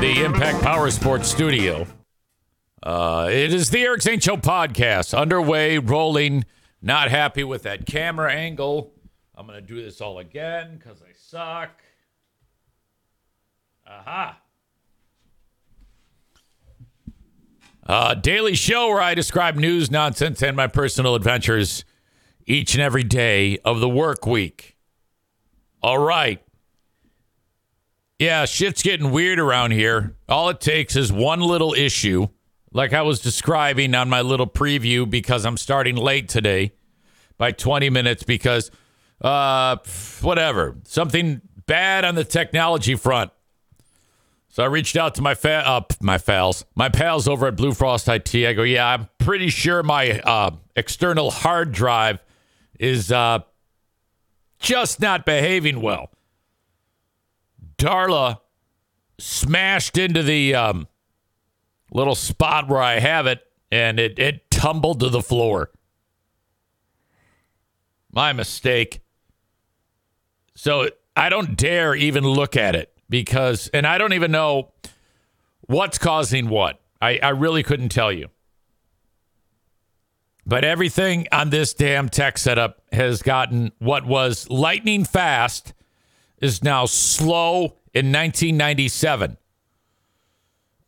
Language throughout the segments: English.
the Impact Power Sports Studio. Uh, it is the Eric Zane Show podcast underway, rolling. Not happy with that camera angle. I'm going to do this all again because I suck. Aha. Uh, daily show where I describe news, nonsense, and my personal adventures each and every day of the work week. All right. Yeah, shit's getting weird around here. All it takes is one little issue, like I was describing on my little preview, because I'm starting late today by 20 minutes because, uh, whatever, something bad on the technology front. So I reached out to my fa- uh, my pals, my pals over at Blue Frost IT. I go, yeah, I'm pretty sure my uh, external hard drive is uh, just not behaving well. Darla smashed into the um, little spot where I have it, and it, it tumbled to the floor. My mistake. So I don't dare even look at it because, and I don't even know what's causing what. I, I really couldn't tell you. But everything on this damn tech setup has gotten what was lightning fast is now slow in 1997.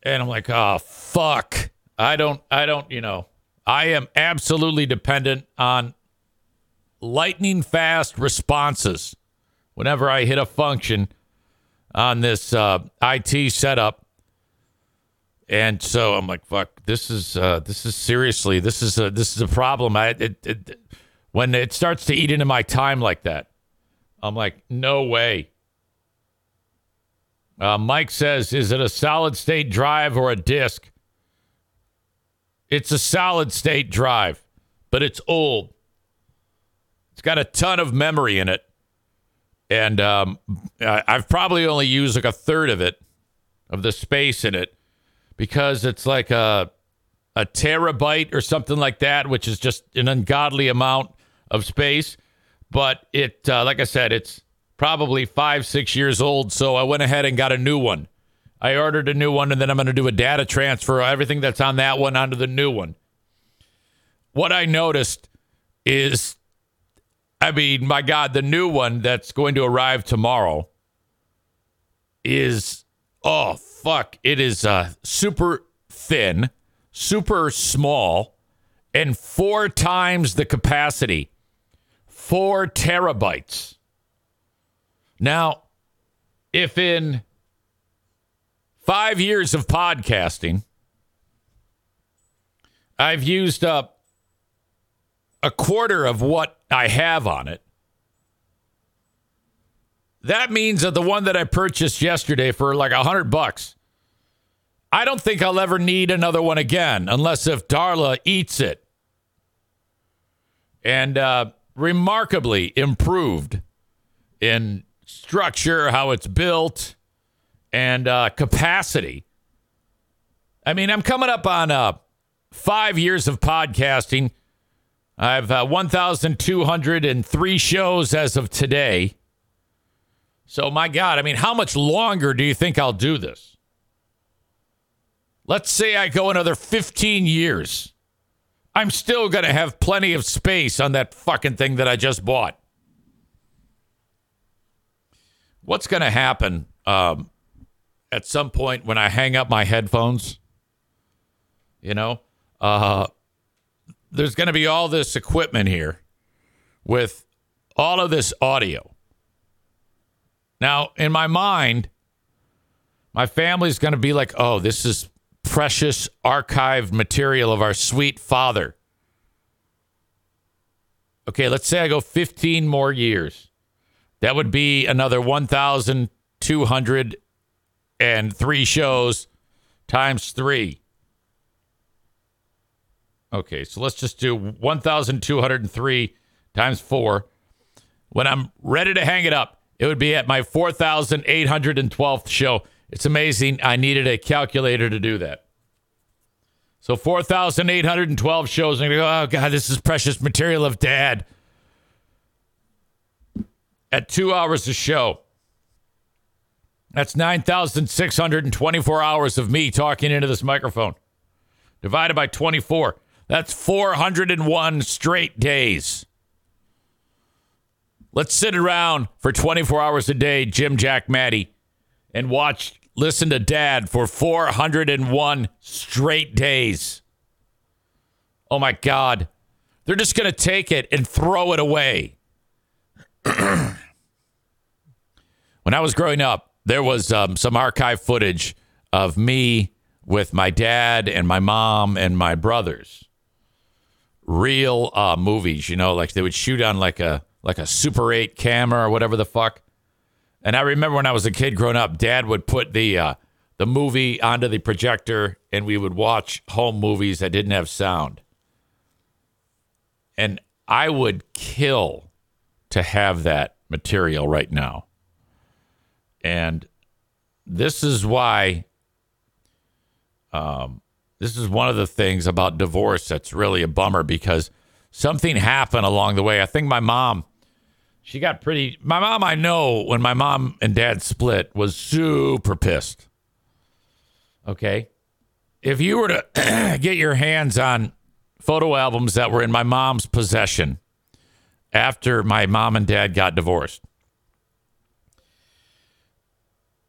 And I'm like, oh, fuck. I don't, I don't, you know, I am absolutely dependent on lightning fast responses whenever I hit a function on this uh, IT setup. And so I'm like, fuck, this is, uh, this is seriously, this is a, this is a problem. I, it, it, when it starts to eat into my time like that, I'm like, no way. Uh, Mike says, is it a solid state drive or a disk? It's a solid state drive, but it's old. It's got a ton of memory in it. And um, I've probably only used like a third of it, of the space in it, because it's like a, a terabyte or something like that, which is just an ungodly amount of space. But it, uh, like I said, it's probably five, six years old. So I went ahead and got a new one. I ordered a new one, and then I'm going to do a data transfer everything that's on that one onto the new one. What I noticed is, I mean, my God, the new one that's going to arrive tomorrow is, oh, fuck. It is uh, super thin, super small, and four times the capacity. Four terabytes. Now, if in five years of podcasting, I've used up a quarter of what I have on it, that means that the one that I purchased yesterday for like a hundred bucks, I don't think I'll ever need another one again unless if Darla eats it. And uh, remarkably improved in structure, how it's built, and uh, capacity. I mean, I'm coming up on uh, five years of podcasting. I have uh, 1,203 shows as of today. So, my God, I mean, how much longer do you think I'll do this? Let's say I go another 15 years. I'm still going to have plenty of space on that fucking thing that I just bought. What's going to happen um, at some point when I hang up my headphones? You know, uh, there's going to be all this equipment here with all of this audio. Now, in my mind, my family's going to be like, oh, this is precious archived material of our sweet father. Okay, let's say I go 15 more years. That would be another 1,203 shows times three. Okay, so let's just do 1,203 times four. When I'm ready to hang it up, it would be at my 4,812th show. It's amazing. I needed a calculator to do that. So 4,812 shows. And go, oh, God, this is precious material of dad. At two hours a show. That's 9,624 hours of me talking into this microphone. Divided by 24. That's 401 straight days. Let's sit around for 24 hours a day, Jim Jack Maddie, and watch, listen to dad for 401 straight days. Oh my God. They're just going to take it and throw it away. when I was growing up, there was um, some archive footage of me with my dad and my mom and my brothers. Real uh, movies, you know, like they would shoot on like a like a Super 8 camera or whatever the fuck. And I remember when I was a kid growing up, Dad would put the uh, the movie onto the projector, and we would watch home movies that didn't have sound. And I would kill to have that material right now. And this is why um, this is one of the things about divorce that's really a bummer because something happened along the way. I think my mom, she got pretty. My mom, I know, when my mom and dad split, was super pissed. Okay. If you were to get your hands on photo albums that were in my mom's possession after my mom and dad got divorced,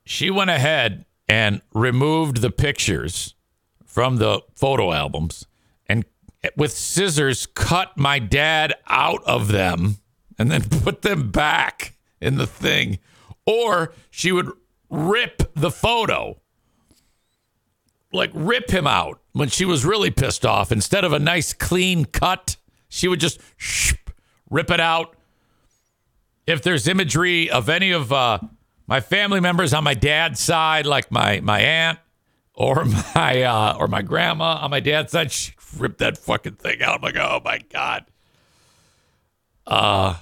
she went ahead and removed the pictures from the photo albums and with scissors cut my dad out of them and then put them back in the thing. Or she would rip the photo, like rip him out when she was really pissed off. Instead of a nice clean cut, she would just rip it out. If there's imagery of any of uh, my family members on my dad's side, like my my aunt or my uh, or my grandma on my dad's side, she ripped that fucking thing out. I'm like, oh my god. Uh,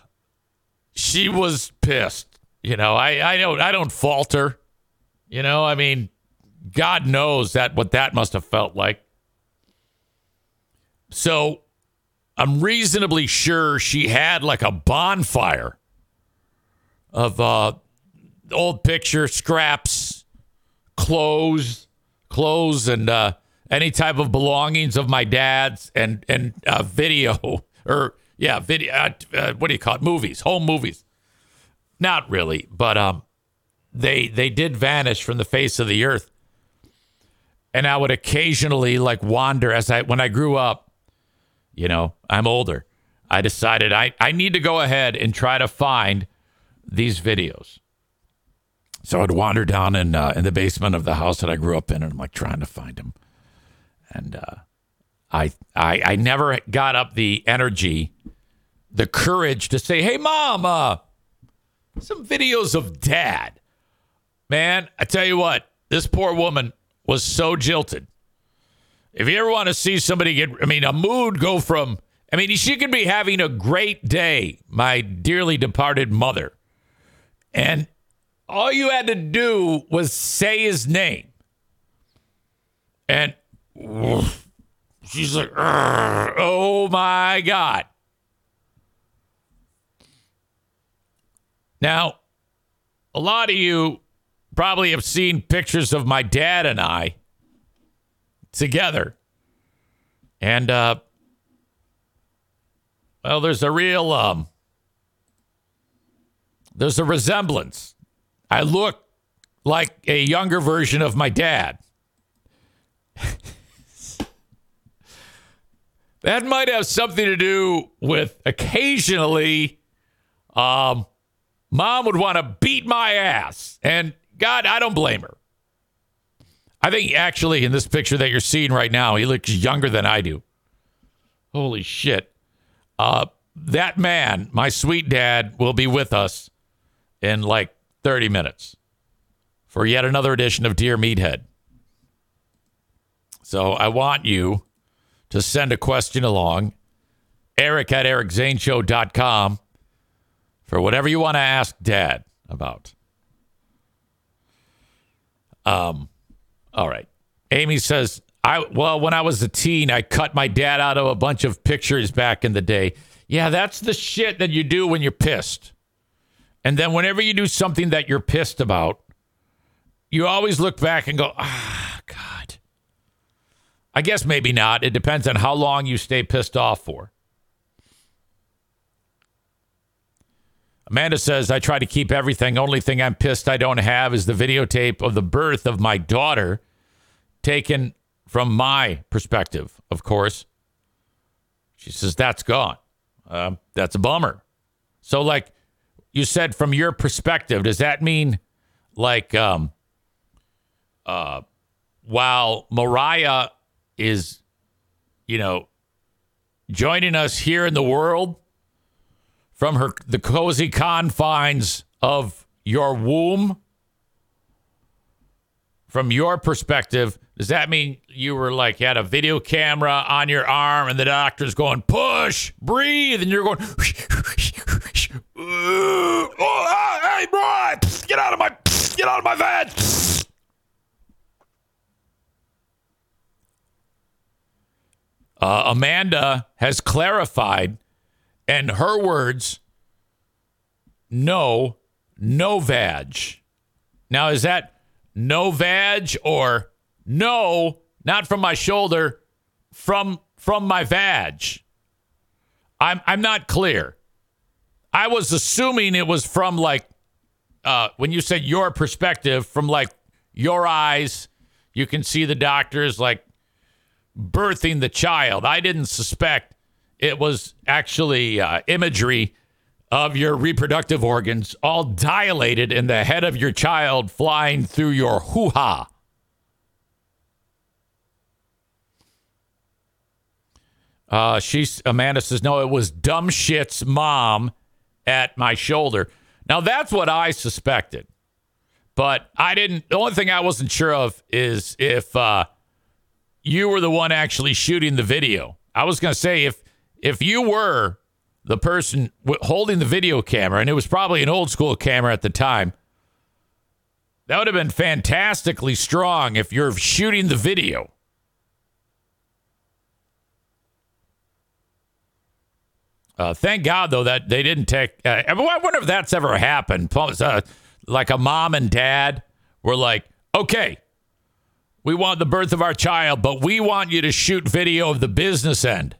she was pissed. You know, I I don't I don't falter. You know, I mean, God knows that what that must have felt like. So, I'm reasonably sure she had like a bonfire of uh old picture scraps, clothes, clothes, and uh, any type of belongings of my dad's, and and uh, video or yeah, video. Uh, uh, what do you call it? Movies, home movies. Not really, but um, they they did vanish from the face of the earth. And I would occasionally like wander as I when I grew up. You know, I'm older. I decided I, I need to go ahead and try to find these videos. So I'd wander down in uh, in the basement of the house that I grew up in, and I'm like trying to find them. And uh, I, I I never got up the energy, the courage to say, "Hey, mom, some videos of dad." Man, I tell you what, this poor woman was so jilted. If you ever want to see somebody get, I mean, a mood go from, I mean, she could be having a great day, my dearly departed mother. And all you had to do was say his name. And she's like, oh my God. Now, a lot of you probably have seen pictures of my dad and I together. And, uh, well, there's a real, um, there's a resemblance I look like a younger version of my dad. that might have something to do with occasionally um, mom would want to beat my ass. And God, I don't blame her. I think actually in this picture that you're seeing right now, he looks younger than I do. Holy shit. Uh, that man, my sweet dad, will be with us in like 30 minutes for yet another edition of Dear Meathead. So I want you to send a question along, eric at ericzaneshow.com, for whatever you want to ask Dad about. Um, all right. Amy says, I well, when I was a teen, I cut my dad out of a bunch of pictures back in the day. Yeah, that's the shit that you do when you're pissed. And then whenever you do something that you're pissed about, you always look back and go, ah, God. I guess maybe not. It depends on how long you stay pissed off for. Amanda says, I try to keep everything. Only thing I'm pissed I don't have is the videotape of the birth of my daughter, taken from my perspective, of course. She says, That's gone. Uh, that's a bummer. So, like you said, from your perspective, does that mean like um, uh, while Mariah is, you know, joining us here in the world, from her the cozy confines of your womb? From your perspective does that mean you were like you had a video camera on your arm and the doctor's going push breathe and you're going oh, hey get out of my get out of my van. Uh, amanda has clarified and her words, no, no vag. Now, is that no vag or no, not from my shoulder, from from my vag? I'm I'm not clear. I was assuming it was from like uh, when you said your perspective, from like your eyes, you can see the doctors like birthing the child. I didn't suspect it was actually uh, imagery of your reproductive organs all dilated in the head of your child flying through your hoo ha. Uh, she's Amanda says no, it was dumb shit's mom at my shoulder. Now that's what I suspected, but I didn't. The only thing I wasn't sure of is if uh, you were the one actually shooting the video. I was to say if if you were the person holding the video camera, and it was probably an old school camera at the time, that would have been fantastically strong if you're shooting the video. Uh, thank God, though, that they didn't take. Uh, I wonder if that's ever happened. Uh, like a mom and dad were like, okay, we want the birth of our child, but we want you to shoot video of the business end.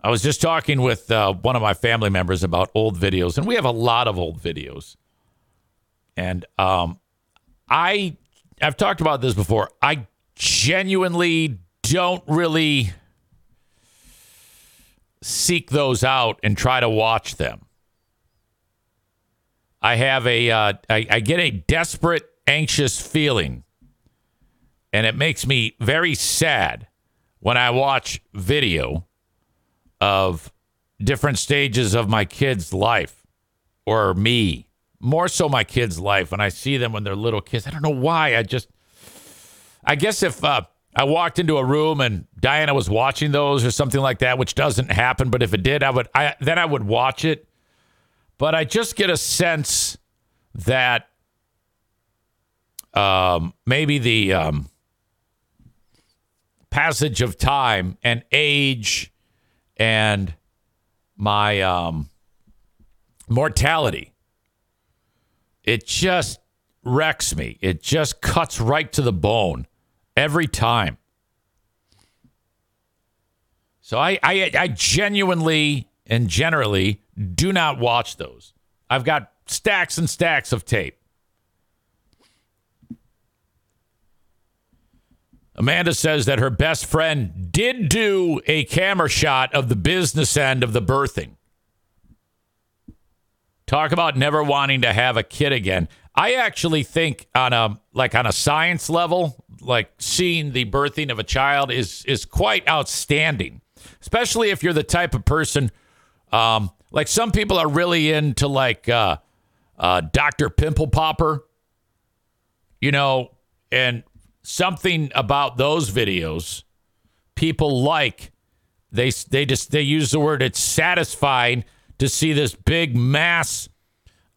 I was just talking with uh, one of my family members about old videos, and we have a lot of old videos. And um, I, I've talked about this before. I genuinely don't really seek those out and try to watch them. I have a, uh, I, I get a desperate, anxious feeling, and it makes me very sad when I watch video of different stages of my kid's life or me, more so my kid's life. When I see them when they're little kids, I don't know why. I just, I guess if uh, I walked into a room and Diana was watching those or something like that, which doesn't happen, but if it did, I would, I then I would watch it. But I just get a sense that um, maybe the um, passage of time and age and my um, mortality. It just wrecks me. It just cuts right to the bone every time. So I, I, I genuinely and generally do not watch those. I've got stacks and stacks of tape. Amanda says that her best friend did do a camera shot of the business end of the birthing. Talk about never wanting to have a kid again. I actually think on a like on a science level, like seeing the birthing of a child is is quite outstanding, especially if you're the type of person um, like some people are really into like uh, uh, Dr. Pimple Popper, you know, and something about those videos people like they they just they use the word it's satisfying to see this big mass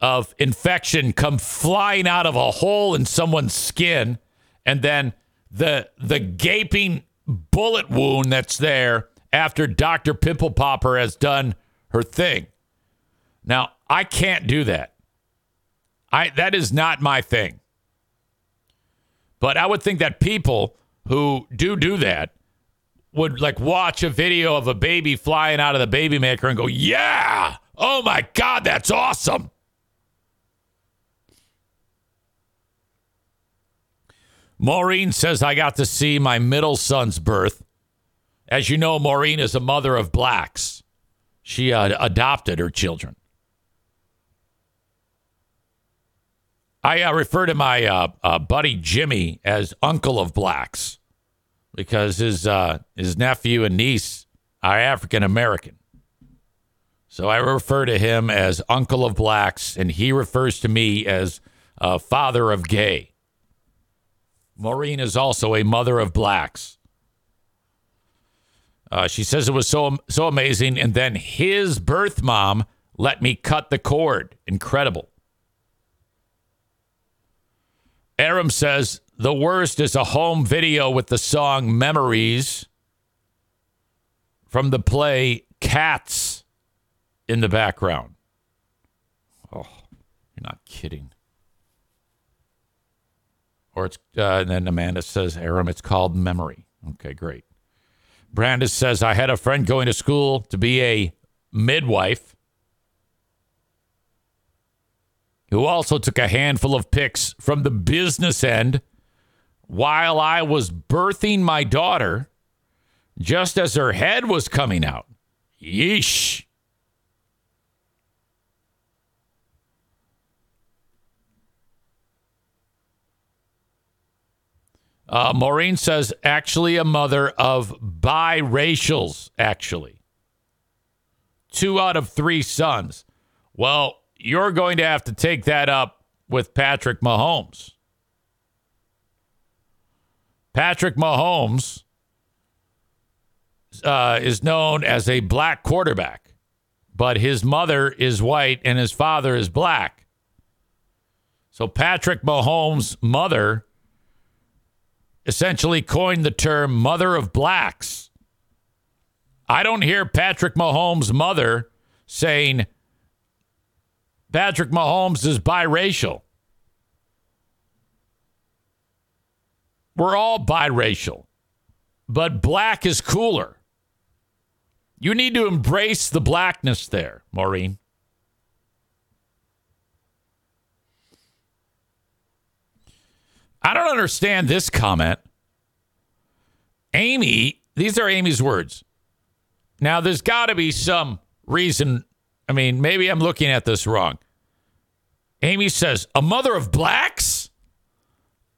of infection come flying out of a hole in someone's skin and then the the gaping bullet wound that's there after Dr. Pimple Popper has done her thing. Now, I can't do that. I that is not my thing. But I would think that people who do do that would like watch a video of a baby flying out of the baby maker and go, "Yeah! Oh my god, that's awesome." Maureen says I got to see my middle son's birth. As you know, Maureen is a mother of blacks. She uh, adopted her children. I uh, refer to my uh, uh, buddy Jimmy as Uncle of Blacks because his uh, his nephew and niece are African American. So I refer to him as Uncle of Blacks, and he refers to me as uh, Father of Gay. Maureen is also a mother of blacks. Uh, she says it was so so amazing, and then his birth mom let me cut the cord. Incredible. Aram says the worst is a home video with the song Memories from the play Cats in the background. Oh, you're not kidding. Or it's, uh, and then Amanda says, Aram, it's called Memory. Okay, great. Brandis says, I had a friend going to school to be a midwife who also took a handful of pics from the business end while I was birthing my daughter just as her head was coming out. Yeesh. Uh, Maureen says, actually, a mother of biracials, actually. Two out of three sons. Well, you're going to have to take that up with Patrick Mahomes. Patrick Mahomes uh, is known as a black quarterback, but his mother is white and his father is black. So Patrick Mahomes' mother essentially coined the term mother of blacks. I don't hear Patrick Mahomes' mother saying, Patrick Mahomes is biracial. We're all biracial, but black is cooler. You need to embrace the blackness there, Maureen. I don't understand this comment. Amy, these are Amy's words. Now, there's got to be some reason I mean, maybe I'm looking at this wrong. Amy says, a mother of blacks?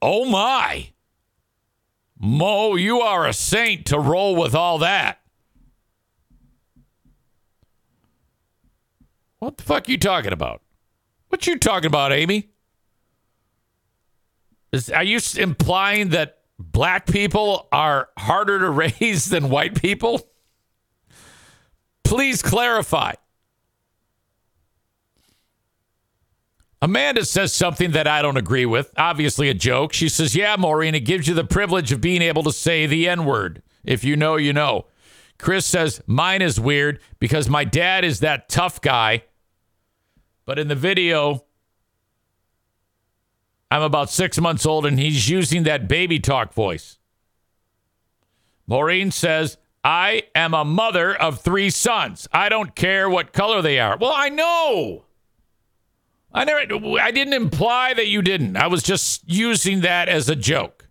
Oh my. Mo, you are a saint to roll with all that. What the fuck are you talking about? What you talking about, Amy? Is, are you implying that black people are harder to raise than white people? Please clarify. Amanda says something that I don't agree with. Obviously, a joke. She says, Yeah, Maureen, it gives you the privilege of being able to say the N word. If you know, you know. Chris says, Mine is weird because my dad is that tough guy. But in the video, I'm about six months old and he's using that baby talk voice. Maureen says, I am a mother of three sons. I don't care what color they are. Well, I know. I never I didn't imply that you didn't. I was just using that as a joke.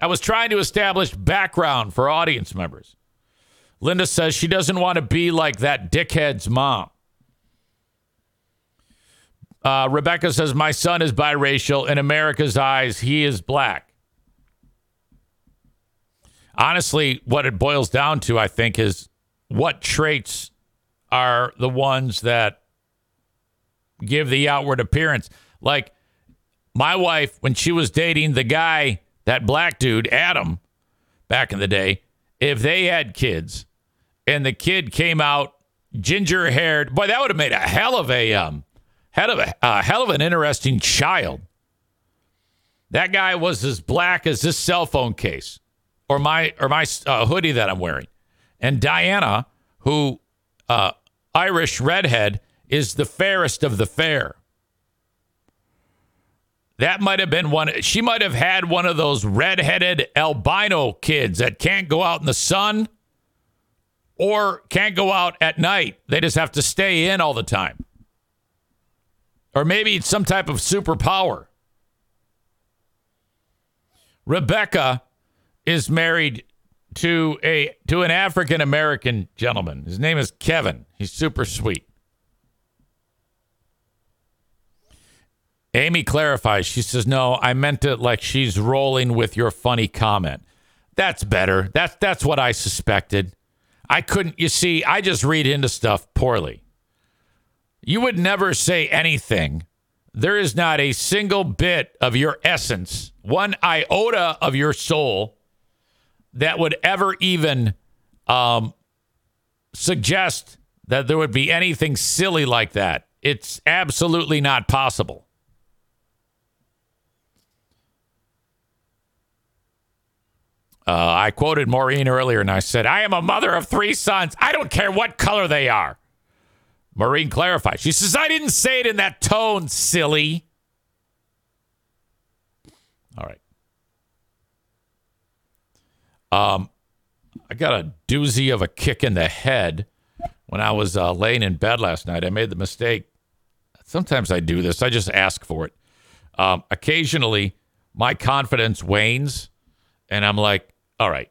I was trying to establish background for audience members. Linda says she doesn't want to be like that dickhead's mom. Uh, Rebecca says, My son is biracial. In America's eyes, he is black. Honestly, what it boils down to, I think, is what traits are the ones that give the outward appearance. Like my wife, when she was dating the guy, that black dude, Adam, back in the day, if they had kids and the kid came out ginger haired, boy, that would have made a hell of a um, hell of a hell of an interesting child. That guy was as black as this cell phone case, or my or my uh, hoodie that I'm wearing. And Diana, who uh, Irish redhead, is the fairest of the fair. that might have been one. She might have had one of those redheaded albino kids that can't go out in the sun or can't go out at night. They just have to stay in all the time. Or maybe it's some type of superpower. Rebecca is married to a to an African American gentleman. His name is Kevin. He's super sweet. Amy clarifies. She says, "No, I meant it like she's rolling with your funny comment." That's better. That's that's what I suspected. I couldn't. You see, I just read into stuff poorly. You would never say anything. There is not a single bit of your essence, one iota of your soul, that would ever even um, suggest that there would be anything silly like that. It's absolutely not possible. Uh, I quoted Maureen earlier and I said, I am a mother of three sons. I don't care what color they are. Maureen clarified. She says, I didn't say it in that tone, silly. All right. Um, I got a doozy of a kick in the head when I was uh, laying in bed last night. I made the mistake. Sometimes I do this, I just ask for it. Um, occasionally, my confidence wanes, and I'm like, all right,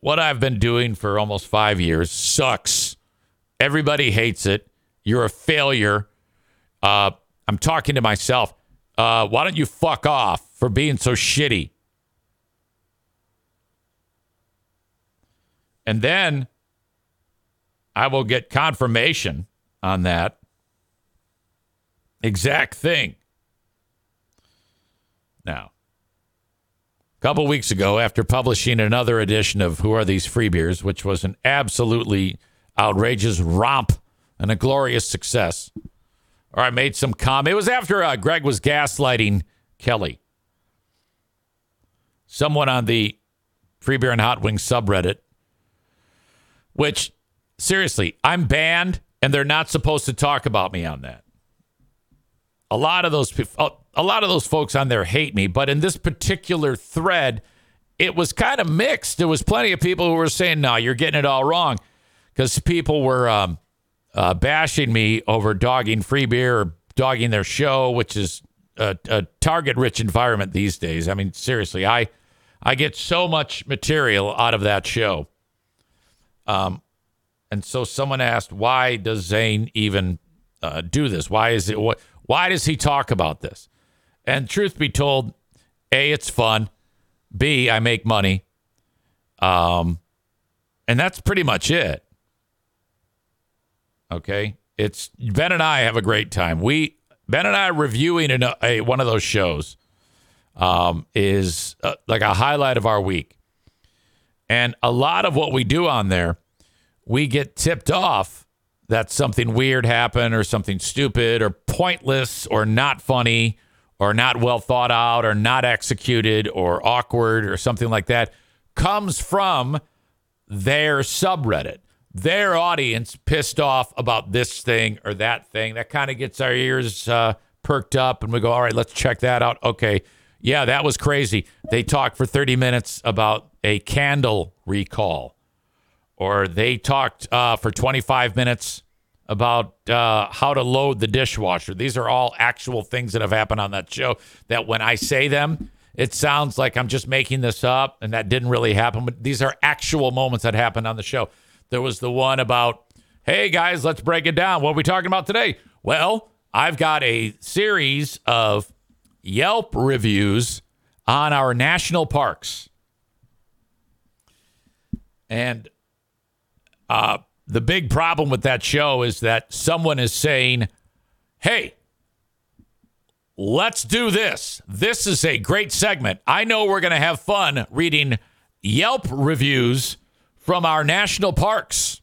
what I've been doing for almost five years sucks. Everybody hates it. You're a failure. Uh, I'm talking to myself. Uh, why don't you fuck off for being so shitty? And then I will get confirmation on that exact thing. Now, couple weeks ago after publishing another edition of Who Are These Free Beers, which was an absolutely outrageous romp and a glorious success. Or I made some comment. It was after uh, Greg was gaslighting Kelly. Someone on the Free Beer and Hot Wings subreddit, which seriously, I'm banned and they're not supposed to talk about me on that. A lot of those people a lot of those folks on there hate me, but in this particular thread, it was kind of mixed. There was plenty of people who were saying, "No, you're getting it all wrong," because people were um, uh, bashing me over dogging free beer or dogging their show, which is a, a target-rich environment these days. I mean, seriously, I I get so much material out of that show. Um, and so someone asked, "Why does Zane even uh, do this? Why is it what?" Why does he talk about this? And truth be told, A, it's fun. B, I make money. Um, and that's pretty much it. Okay. It's Ben and I have a great time. We, Ben and I reviewing a, a one of those shows um, is uh, like a highlight of our week. And a lot of what we do on there, we get tipped off that something weird happened or something stupid or pointless or not funny or not well thought out or not executed or awkward or something like that comes from their subreddit. Their audience pissed off about this thing or that thing. That kind of gets our ears uh, perked up and we go, all right, let's check that out. Okay. Yeah, that was crazy. They talked for 30 minutes about a candle recall, or they talked uh, for 25 minutes about uh, how to load the dishwasher. These are all actual things that have happened on that show. That when I say them, it sounds like I'm just making this up and that didn't really happen. But these are actual moments that happened on the show. There was the one about, hey guys, let's break it down. What are we talking about today? Well, I've got a series of Yelp reviews on our national parks. And uh, the big problem with that show is that someone is saying, hey, let's do this. This is a great segment. I know we're going to have fun reading Yelp reviews from our national parks.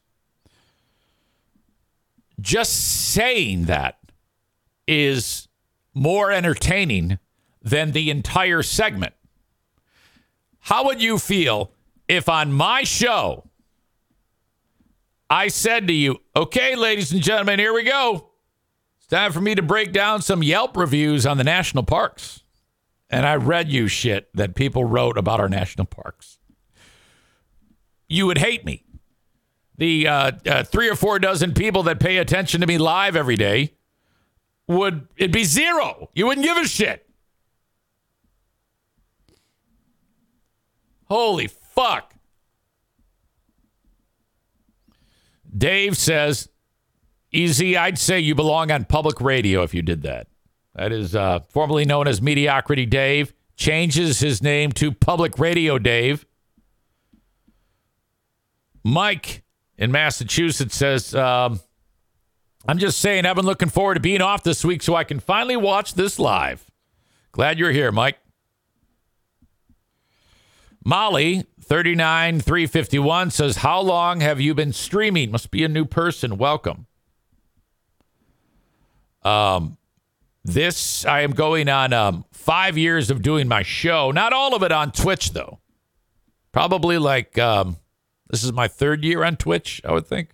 Just saying that is more entertaining than the entire segment. How would you feel if on my show, I said to you, okay, ladies and gentlemen, here we go. It's time for me to break down some Yelp reviews on the national parks. and I read you shit that people wrote about our national parks, you would hate me. The uh, uh, three or four dozen people that pay attention to me live every day would it'd be zero. You wouldn't give a shit. Holy fuck. Dave says, Easy, I'd say you belong on public radio if you did that. That is uh, formerly known as Mediocrity Dave. Changes his name to Public Radio Dave. Mike in Massachusetts says, um, I'm just saying, I've been looking forward to being off this week so I can finally watch this live. Glad you're here, Mike. Molly, 39 351, says, How long have you been streaming? Must be a new person. Welcome. Um, this, I am going on um, five years of doing my show. Not all of it on Twitch, though. Probably like, um, this is my third year on Twitch, I would think.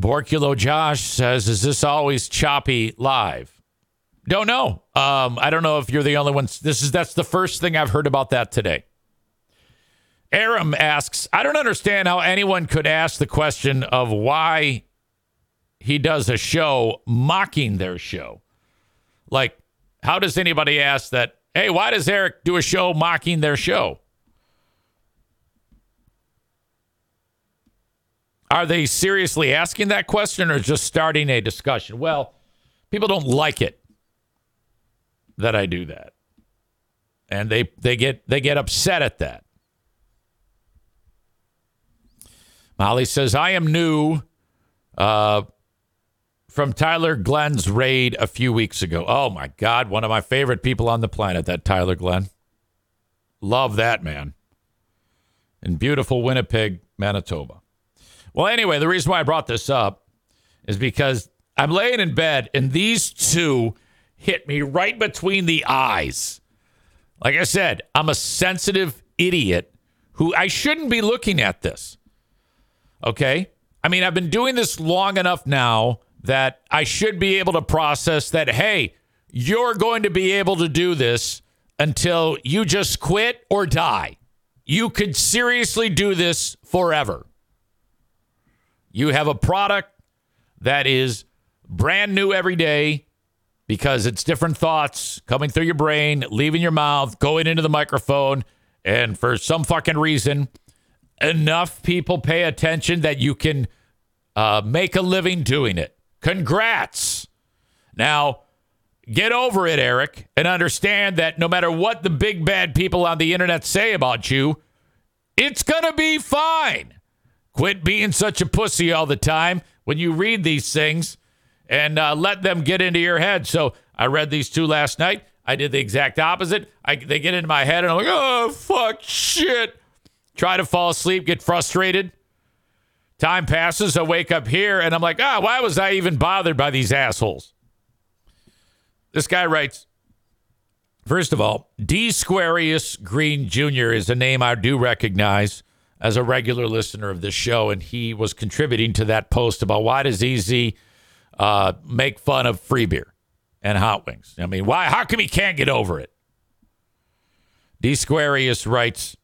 Borculo Josh says, Is this always choppy live? Don't know. Um, I don't know if you're the only one. This is that's the first thing I've heard about that today. Aram asks, I don't understand how anyone could ask the question of why he does a show mocking their show. Like, how does anybody ask that? Hey, why does Eric do a show mocking their show? Are they seriously asking that question or just starting a discussion? Well, people don't like it that I do that. And they they get they get upset at that. Molly says, I am new uh, from Tyler Glenn's raid a few weeks ago. Oh my God, one of my favorite people on the planet, that Tyler Glenn. Love that man. In beautiful Winnipeg, Manitoba. Well, anyway, the reason why I brought this up is because I'm laying in bed and these two hit me right between the eyes. Like I said, I'm a sensitive idiot who I shouldn't be looking at this. Okay? I mean, I've been doing this long enough now that I should be able to process that, hey, you're going to be able to do this until you just quit or die. You could seriously do this forever. You have a product that is brand new every day because it's different thoughts coming through your brain, leaving your mouth, going into the microphone. And for some fucking reason, enough people pay attention that you can uh, make a living doing it. Congrats. Now, get over it, Eric, and understand that no matter what the big bad people on the internet say about you, it's going to be fine. Quit being such a pussy all the time when you read these things and uh, let them get into your head. So I read these two last night. I did the exact opposite. I, they get into my head and I'm like, oh, fuck, shit. Try to fall asleep, get frustrated. Time passes. I wake up here and I'm like, ah, why was I even bothered by these assholes? This guy writes, first of all, D. Squarius Green Jr. is a name I do recognize as a regular listener of this show, and he was contributing to that post about why does Easy uh, make fun of free beer and hot wings. I mean, why? How come he can't get over it? D. Squarius writes,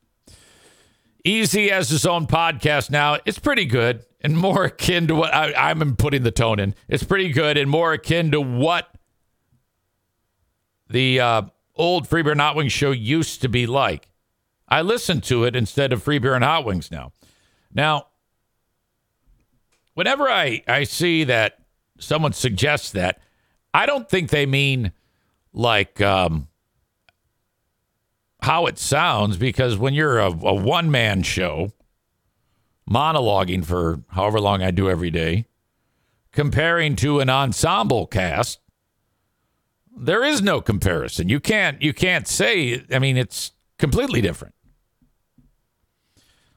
Easy has his own podcast now. It's pretty good and more akin to what I, I'm putting the tone in. It's pretty good and more akin to what the uh, old Free Beer and Hot Wings show used to be like. I listen to it instead of Free Beer and Hot Wings now. Now, whenever I, I see that someone suggests that, I don't think they mean like um, how it sounds because when you're a, a one man show, monologuing for however long I do every day, comparing to an ensemble cast, there is no comparison. You can't you can't say I mean it's completely different.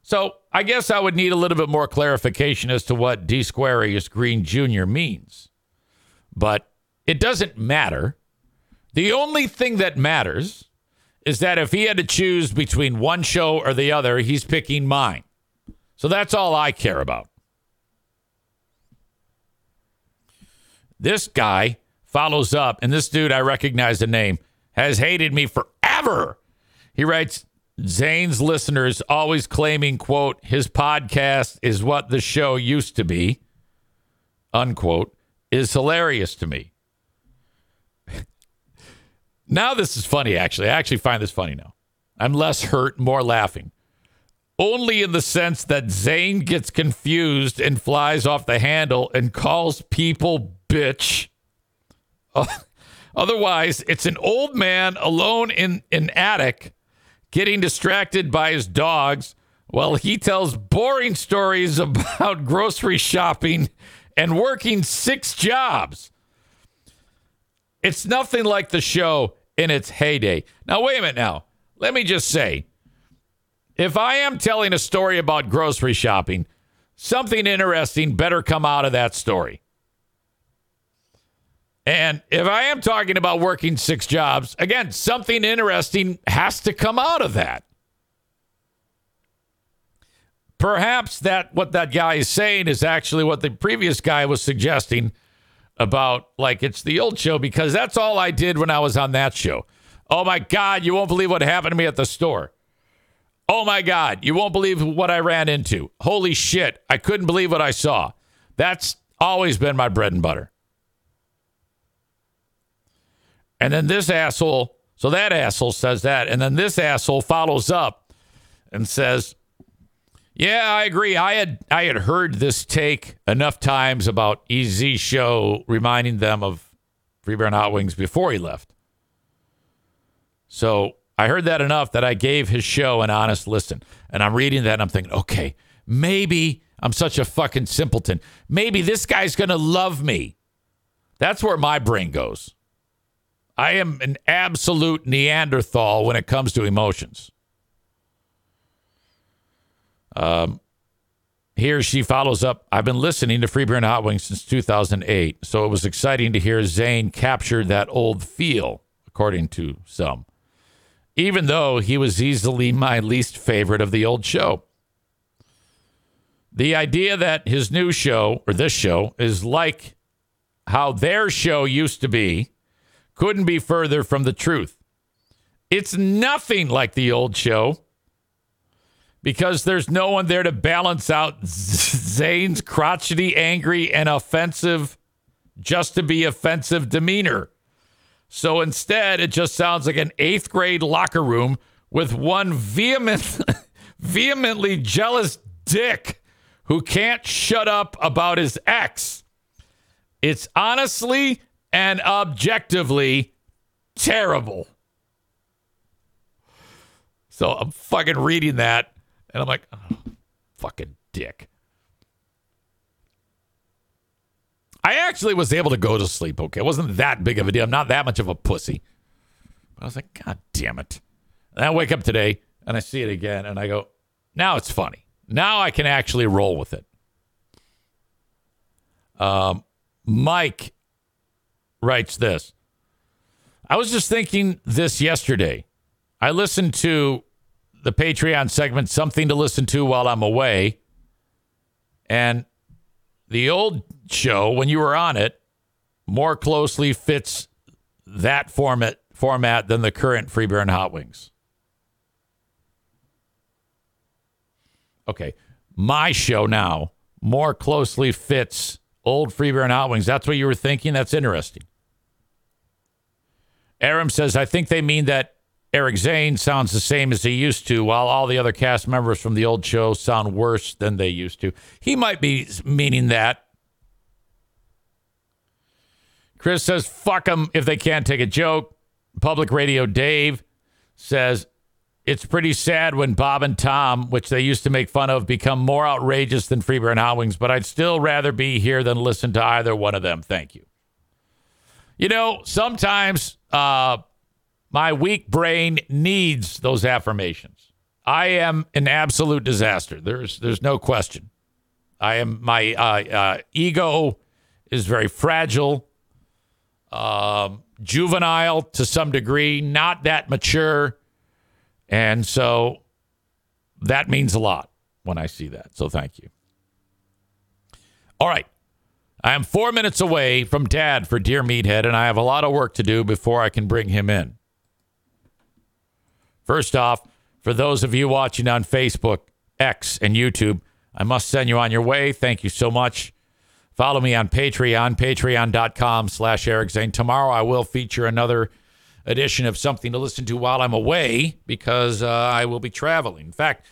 So I guess I would need a little bit more clarification as to what D Squarius Green Jr. means. But it doesn't matter. The only thing that matters is that if he had to choose between one show or the other, he's picking mine. So that's all I care about. This guy follows up, and this dude, I recognize the name. has hated me forever. He writes, Zane's listeners always claiming, quote, his podcast is what the show used to be, unquote, is hilarious to me. Now this is funny, actually. I actually find this funny now. I'm less hurt, more laughing. Only in the sense that Zane gets confused and flies off the handle and calls people bitch. Otherwise, it's an old man alone in an attic getting distracted by his dogs while he tells boring stories about grocery shopping and working six jobs. It's nothing like the show in its heyday. Now, wait a minute now. Let me just say if I am telling a story about grocery shopping, something interesting better come out of that story. And if I am talking about working six jobs, again, something interesting has to come out of that. Perhaps that what that guy is saying is actually what the previous guy was suggesting about like it's the old show because that's all I did when I was on that show. Oh my god, you won't believe what happened to me at the store. Oh my god, you won't believe what I ran into. Holy shit, I couldn't believe what I saw. That's always been my bread and butter. And then this asshole, so that asshole says that. And then this asshole follows up and says, Yeah, I agree. I had I had heard this take enough times about EZ show reminding them of Free Beer and Hot Wings before he left. So I heard that enough that I gave his show an honest listen. And I'm reading that and I'm thinking, okay, maybe I'm such a fucking simpleton. Maybe this guy's gonna love me. That's where my brain goes. I am an absolute Neanderthal when it comes to emotions. Um, here she follows up. I've been listening to Free Beer and Hot Wings since 2008, so it was exciting to hear Zane capture that old feel, according to some, even though he was easily my least favorite of the old show. The idea that his new show, or this show, is like how their show used to be couldn't be further from the truth. It's nothing like the old show because there's no one there to balance out Zane's crotchety, angry, and offensive, just to be offensive demeanor. So instead, it just sounds like an eighth grade locker room with one vehement, vehemently jealous dick who can't shut up about his ex. It's honestly and objectively terrible. So I'm fucking reading that and I'm like, oh, fucking dick. I actually was able to go to sleep. Okay. It wasn't that big of a deal. I'm not that much of a pussy. But I was like, God damn it. And I wake up today and I see it again and I go, now it's funny. Now I can actually roll with it. Um, Mike writes this I was just thinking this yesterday. I listened to the Patreon segment, Something to Listen to While I'm Away. And the old show, when you were on it, more closely fits that format format than the current Free Beer Hot Wings. Okay. My show now more closely fits old Free Beer Hot Wings. That's what you were thinking? That's interesting. Aram says, I think they mean that Eric Zane sounds the same as he used to, while all the other cast members from the old show sound worse than they used to. He might be meaning that. Chris says, fuck them if they can't take a joke. Public Radio Dave says, it's pretty sad when Bob and Tom, which they used to make fun of, become more outrageous than Free Beer and Hot Wings, but I'd still rather be here than listen to either one of them. Thank you. You know, sometimes uh, my weak brain needs those affirmations. I am an absolute disaster. There's there's no question. I am my uh, uh, ego is very fragile, um, juvenile to some degree, not that mature, and so that means a lot when I see that. So thank you. All right. I am four minutes away from dad for Dear Meathead, and I have a lot of work to do before I can bring him in. First off, for those of you watching on Facebook, X, and YouTube, I must send you on your way. Thank you so much. Follow me on Patreon, patreon.com slash Eric Zane. Tomorrow I will feature another edition of something to listen to while I'm away because uh, I will be traveling. In fact,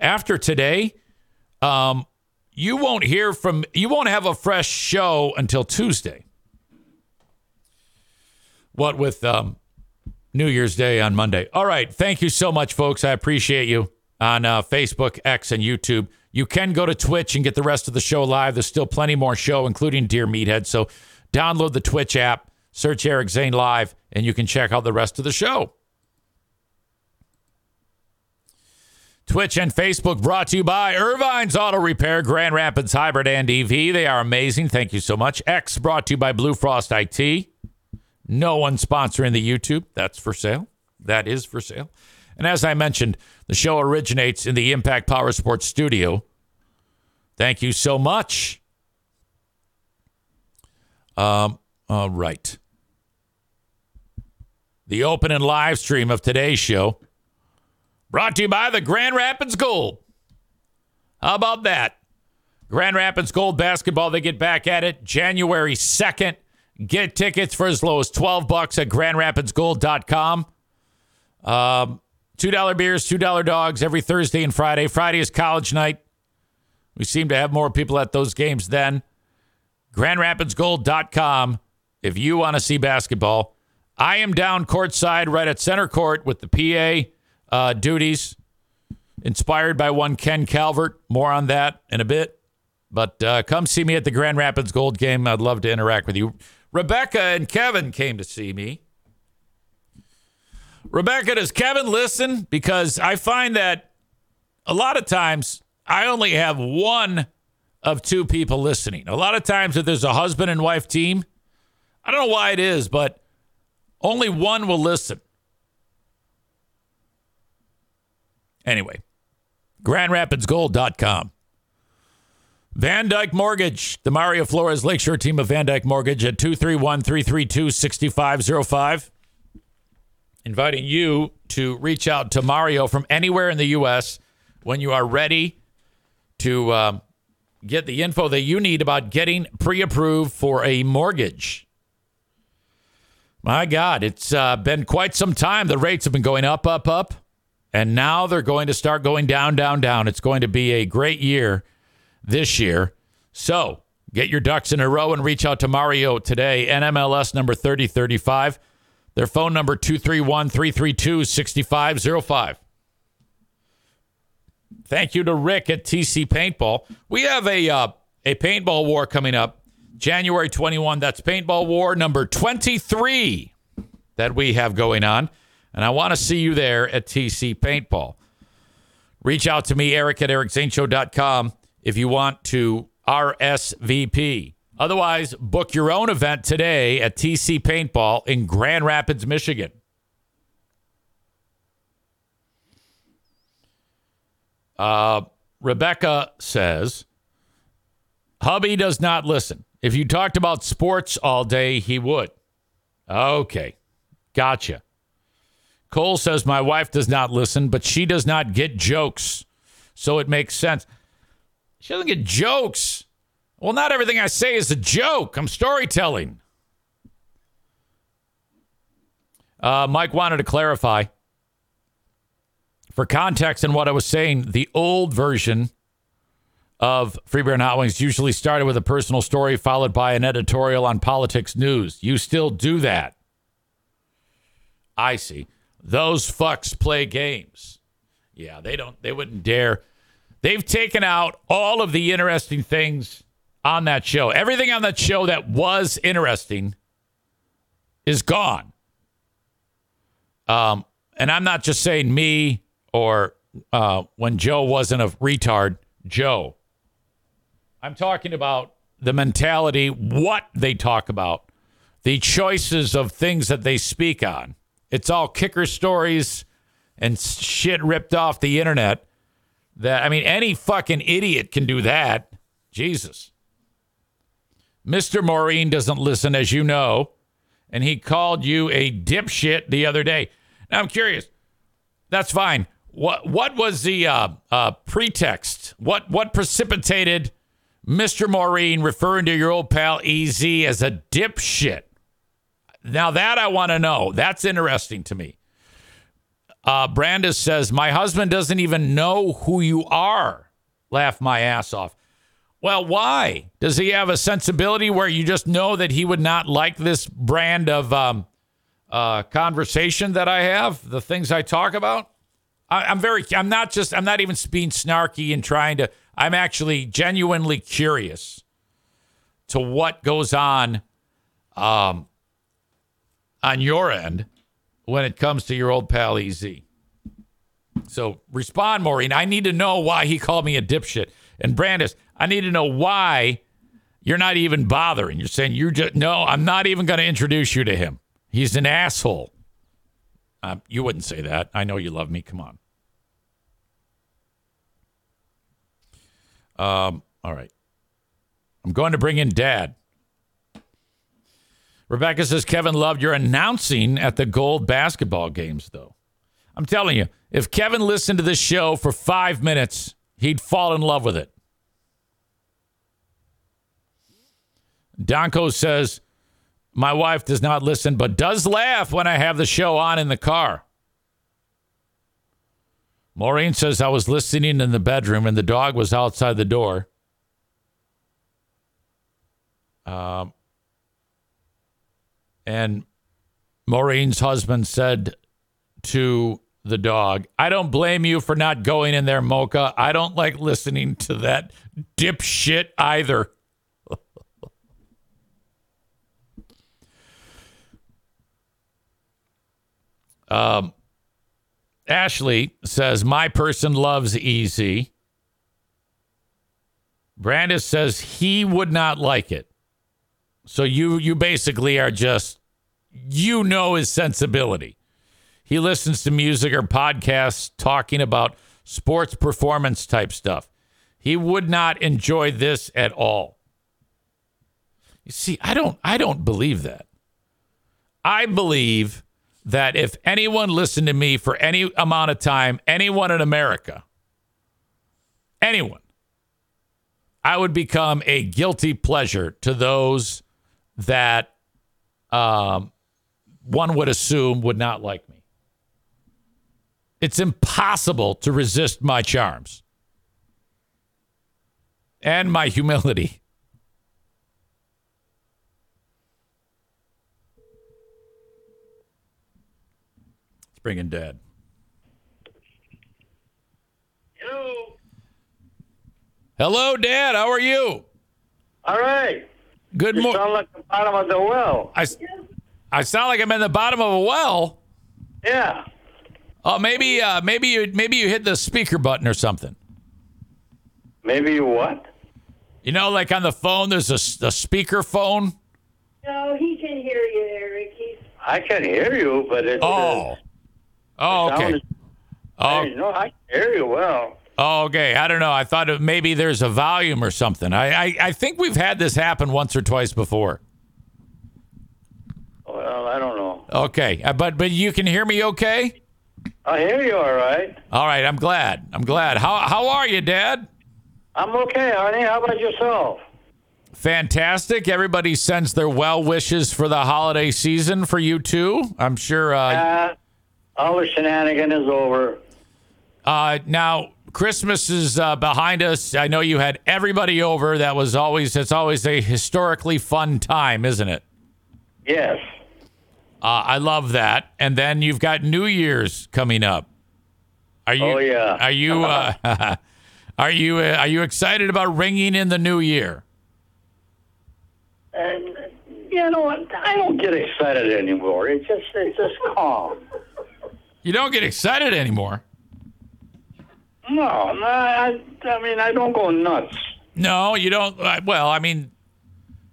after today, um, you won't hear from, you won't have a fresh show until Tuesday. What with um, New Year's Day on Monday. All right. Thank you so much, folks. I appreciate you on uh, Facebook, X, and YouTube. You can go to Twitch and get the rest of the show live. There's still plenty more show, including Dear Meathead. So download the Twitch app, search Eric Zane Live, and you can check out the rest of the show. Twitch and Facebook brought to you by Ervine's Auto Repair, Grand Rapids Hybrid and EV. They are amazing. Thank you so much. X brought to you by Blue Frost IT. No one sponsoring the YouTube. That's for sale. That is for sale. And as I mentioned, the show originates in the Impact Power Sports studio. Thank you so much. Um, all right. The open and live stream of today's show brought to you by the Grand Rapids Gold. How about that? Grand Rapids Gold basketball, they get back at it January 2nd. Get tickets for as low as 12 bucks at grandrapidsgold.com. Um, $2 beers, $2 dogs every Thursday and Friday. Friday is college night. We seem to have more people at those games then. GrandRapidsGold.com if you want to see basketball. I am down courtside right at center court with the PA uh, duties, inspired by one Ken Calvert. More on that in a bit. But uh, come see me at the Grand Rapids Gold game. I'd love to interact with you. Rebecca and Kevin came to see me. Rebecca, does Kevin listen? Because I find that a lot of times I only have one of two people listening. A lot of times, if there's a husband and wife team, I don't know why it is, but only one will listen. Anyway, grandrapidsgold.com. VanDyk Mortgage, the Mario Flores Lakeshore team of VanDyk Mortgage at 231 332 6505 inviting you to reach out to Mario from anywhere in the U.S. when you are ready to um, get the info that you need about getting pre approved for a mortgage. My God, it's uh, been quite some time. The rates have been going up, up, up, and now they're going to start going down, down, down. It's going to be a great year this year. So get your ducks in a row and reach out to Mario today. NMLS number 3035. Their phone number 231 332 6505. Thank you to Rick at TC Paintball. We have a uh, a paintball war coming up January 21. That's paintball war number 23 that we have going on. And I want to see you there at TC Paintball. Reach out to me, Eric at ericzaneshow.com, if you want to RSVP. Otherwise, book your own event today at TC Paintball in Grand Rapids, Michigan. Uh, Rebecca says, Hubby does not listen. If you talked about sports all day, he would. Okay. Gotcha. Cole says, My wife does not listen, but she does not get jokes. So it makes sense. She doesn't get jokes. Well, not everything I say is a joke. I'm storytelling. Uh, Mike wanted to clarify. For context and what I was saying, the old version of Free Beer and Hot Wings usually started with a personal story followed by an editorial on politics news. You still do that. I see. Those fucks play games. Yeah, they don't, they wouldn't dare. They've taken out all of the interesting things on that show. Everything on that show that was interesting is gone. Um, and I'm not just saying me or uh, when Joe wasn't a retard, Joe. I'm talking about the mentality, what they talk about, the choices of things that they speak on. It's all kicker stories and shit ripped off the internet. That I mean, any fucking idiot can do that. Jesus. Mr. Maureen doesn't listen, as you know, and he called you a dipshit the other day. Now I'm curious. That's fine. What what was the uh, uh, pretext? What what precipitated Mr. Maureen referring to your old pal EZ as a dipshit? Now that I want to know. That's interesting to me. Uh, Brandis says my husband doesn't even know who you are. Laugh my ass off. Well, why? Does he have a sensibility where you just know that he would not like this brand of um, uh, conversation that I have, the things I talk about? I, I'm very, I'm not just, I'm not even being snarky and trying to, I'm actually genuinely curious to what goes on um, on your end when it comes to your old pal EZ. So respond, Maureen. I need to know why he called me a dipshit. And Brandis, I need to know why you're not even bothering. You're saying you're just no. I'm not even going to introduce you to him. He's an asshole. Uh, you wouldn't say that. I know you love me. Come on. Um. All right. I'm going to bring in Dad. Rebecca says Kevin loved your announcing at the gold basketball games, though. I'm telling you, if Kevin listened to this show for five minutes, he'd fall in love with it. Donko says, My wife does not listen, but does laugh when I have the show on in the car. Maureen says, I was listening in the bedroom and the dog was outside the door. Um, and Maureen's husband said to the dog, I don't blame you for not going in there, Mocha. I don't like listening to that dipshit either. um, Ashley says, My person loves EZ. Brandis says he would not like it. So you you basically are just you know his sensibility. He listens to music or podcasts talking about sports performance type stuff. He would not enjoy this at all. You see, I don't I don't believe that. I believe that if anyone listened to me for any amount of time, anyone in America, anyone, I would become a guilty pleasure to those that um, one would assume would not like me. It's impossible to resist my charms and my humility. Let's bring in Dad. Hello. Hello, Dad. How are you? All right. Good You morning. sound like the bottom of the well. I, I sound like I'm in the bottom of a well. Yeah. Oh, maybe uh, maybe you maybe you hit the speaker button or something. Maybe you what? You know, like on the phone, there's a speaker phone. No, he can hear you, Eric. He's I can hear you, but it. Oh, oh, uh, okay. is- Oh, I, no, I can hear you well. Oh, okay. I don't know. I thought maybe there's a volume or something. I, I I think we've had this happen once or twice before. Well, I don't know. Okay, uh, but but you can hear me okay. I hear you all right. All right, I'm glad. I'm glad. How how are you, Dad? I'm okay, honey. How about yourself? Fantastic. Everybody sends their well wishes for the holiday season for you too. I'm sure. Uh, Uh, all the shenanigan is over. uh, now Christmas is uh, behind us. I know you had everybody over. That was always it's always a historically fun time, isn't it? Yes. Uh, I love that. And then you've got New Year's coming up. Are you? Oh, yeah. Are you? Uh, are you? Uh, are you excited about ringing in the new year? And you know what? I don't get excited anymore. It's just it's just calm. You don't get excited anymore. No, no. I, I mean, I don't go nuts. No, you don't. uh, Well, I mean,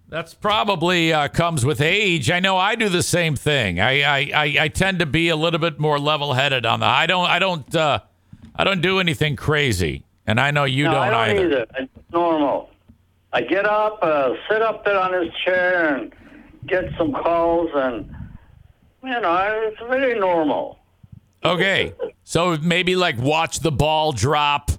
that's probably uh, comes with age. I know I do the same thing. I I, I, I tend to be a little bit more level-headed on the. I don't I don't uh, I don't do anything crazy, and I know you no, don't, I don't either. either. It's normal. I get up, uh, sit up there on this chair, and get some calls, and you know, it's very normal. Okay. So maybe like watch the ball drop.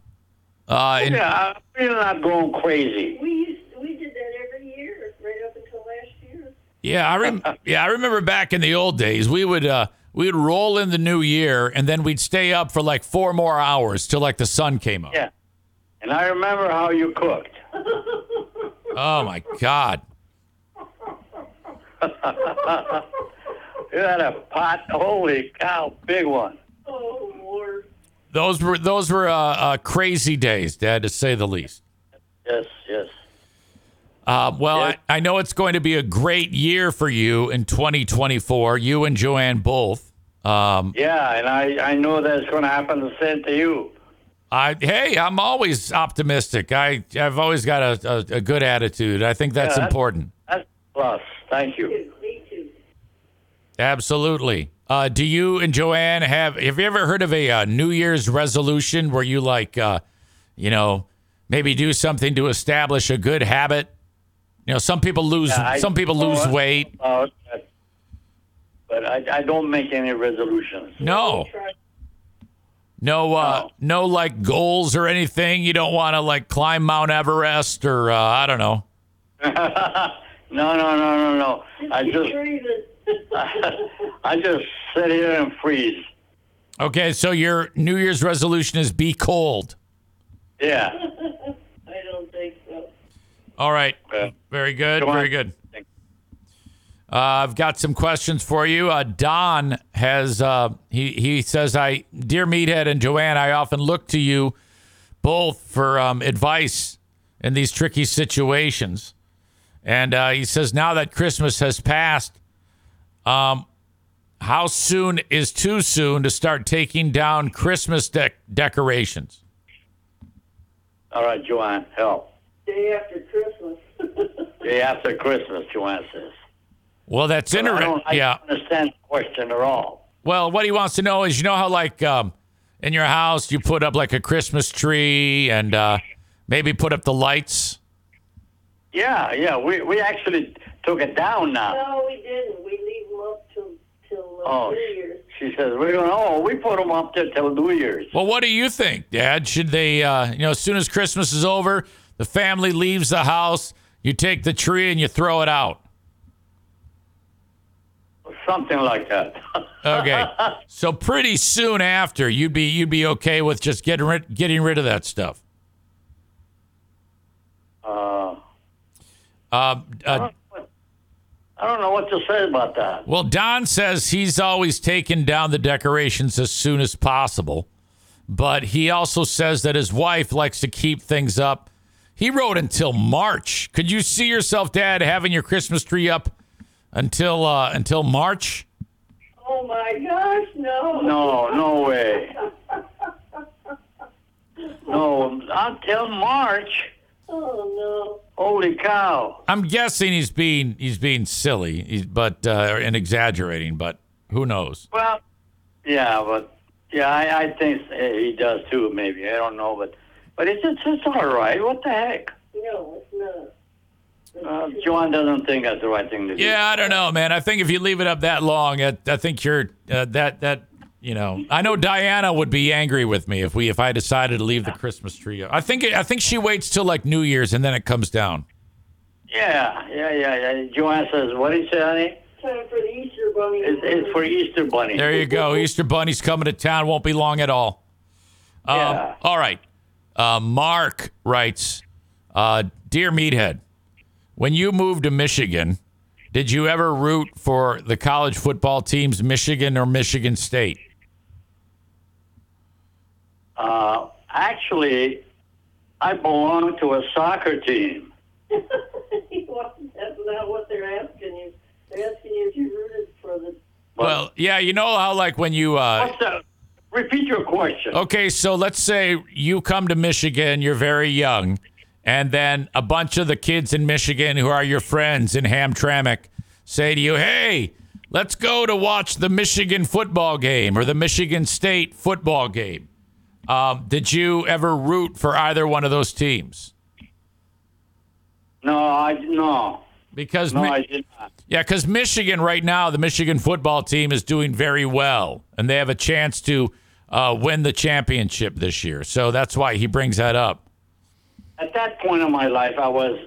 Uh, and, Yeah, we're not going crazy. We used we did that every year, right up until last year. Yeah, I rem- yeah, I remember back in the old days, we would uh we would roll in the new year and then we'd stay up for like four more hours till like the sun came up. Yeah. And I remember how you cooked. Oh my god. You had a pot, holy cow, big one. Oh Lord. Those were those were uh, uh crazy days, Dad, to say the least. Yes, yes. Uh, well, Yeah. I, I know it's going to be a great year for you in 2024. You and Joanne both. Um, Yeah, and I, I know that's going to happen the same to you. I hey, I'm always optimistic. I I've always got a, a, a good attitude. I think that's Yeah, that's- important. That's plus. Thank you. Me too. Absolutely. Uh, do you and Joanne have have you ever heard of a uh, New Year's resolution where you like, uh, you know, maybe do something to establish a good habit? You know, some people lose Yeah, I- some people lose Oh, weight. But I, I don't make any resolutions. No, no, uh, no, like goals or anything. You don't want to like climb Mount Everest or uh, I don't know. No, no, no, no, no. I just breathing. I just sit here and freeze. Okay, so your New Year's resolution is be cold. Yeah. I don't think so. All right. Yeah. Very good. Go on. Very good. Uh, I've got some questions for you. Uh, Don has uh, he he says, "I dear Meathead and Joanne, I often look to you both for um, advice in these tricky situations." And uh, he says, "Now that Christmas has passed, um, how soon is too soon to start taking down Christmas dec decorations?" All right, Joanne, help. Day after Christmas. Day after Christmas, Joanne says. Well, that's interesting. don't, I Yeah. don't understand the question at all. Well, what he wants to know is, you know how like um, in your house you put up like a Christmas tree and uh, maybe put up the lights. Yeah, yeah. We we actually took it down now. no, we didn't. We leave them up till till uh, Oh, New Year's. she says we're going. Oh, we put them up there till New Year's. Well, what do you think, Dad? Should they, uh, you know, as soon as Christmas is over, the family leaves the house, you take the tree and you throw it out. Something like that. Okay, so pretty soon after, you'd be you'd be okay with just getting rid getting rid of that stuff. uh, Um, uh, I don't know what to say about that. Well, Don says he's always taken down the decorations as soon as possible, but he also says that his wife likes to keep things up. He wrote until March. Could you see yourself, Dad, having your Christmas tree up until uh, until March? Oh my gosh, no. No, no way. No, until March. Oh no! Holy cow! I'm guessing he's being he's being silly, he's, but uh, and exaggerating, but who knows? Well, yeah, but yeah, I, I think he does too. Maybe I don't know, but but it's it's, it's all right. What the heck? no. No, it's not. Uh, Joan doesn't think that's the right thing to do. Yeah, I don't know, man. I think if you leave it up that long, I, I think you're uh, that that you know. I know Diana would be angry with me if we if I decided to leave the Christmas tree. I think I think she waits till like New Year's and then it comes down. yeah, yeah, yeah. yeah. Joanne says, "What did you say, honey? Time for the Easter bunny. It's, it's for Easter Bunny." There you go. Easter Bunny's coming to town. Won't be long at all. Um, Yeah. All right. Uh, Mark writes, uh, "Dear Meathead, when you moved to Michigan, did you ever root for the college football teams, Michigan or Michigan State?" Uh, actually, I belong to a soccer team. That's not what they're asking you. They're asking you if you rooted for the. Well, yeah, you know how like when you uh what's the, repeat your question. Okay, so let's say you come to Michigan, you're very young, and then a bunch of the kids in Michigan who are your friends in Hamtramck say to you, "Hey, let's go to watch the Michigan football game or the Michigan State football game." Um, did you ever root for either one of those teams? No, I no, Because No, Mi- I did not. yeah, because Michigan right now, the Michigan football team is doing very well, and they have a chance to uh, win the championship this year. So that's why he brings that up. At that point in my life, I was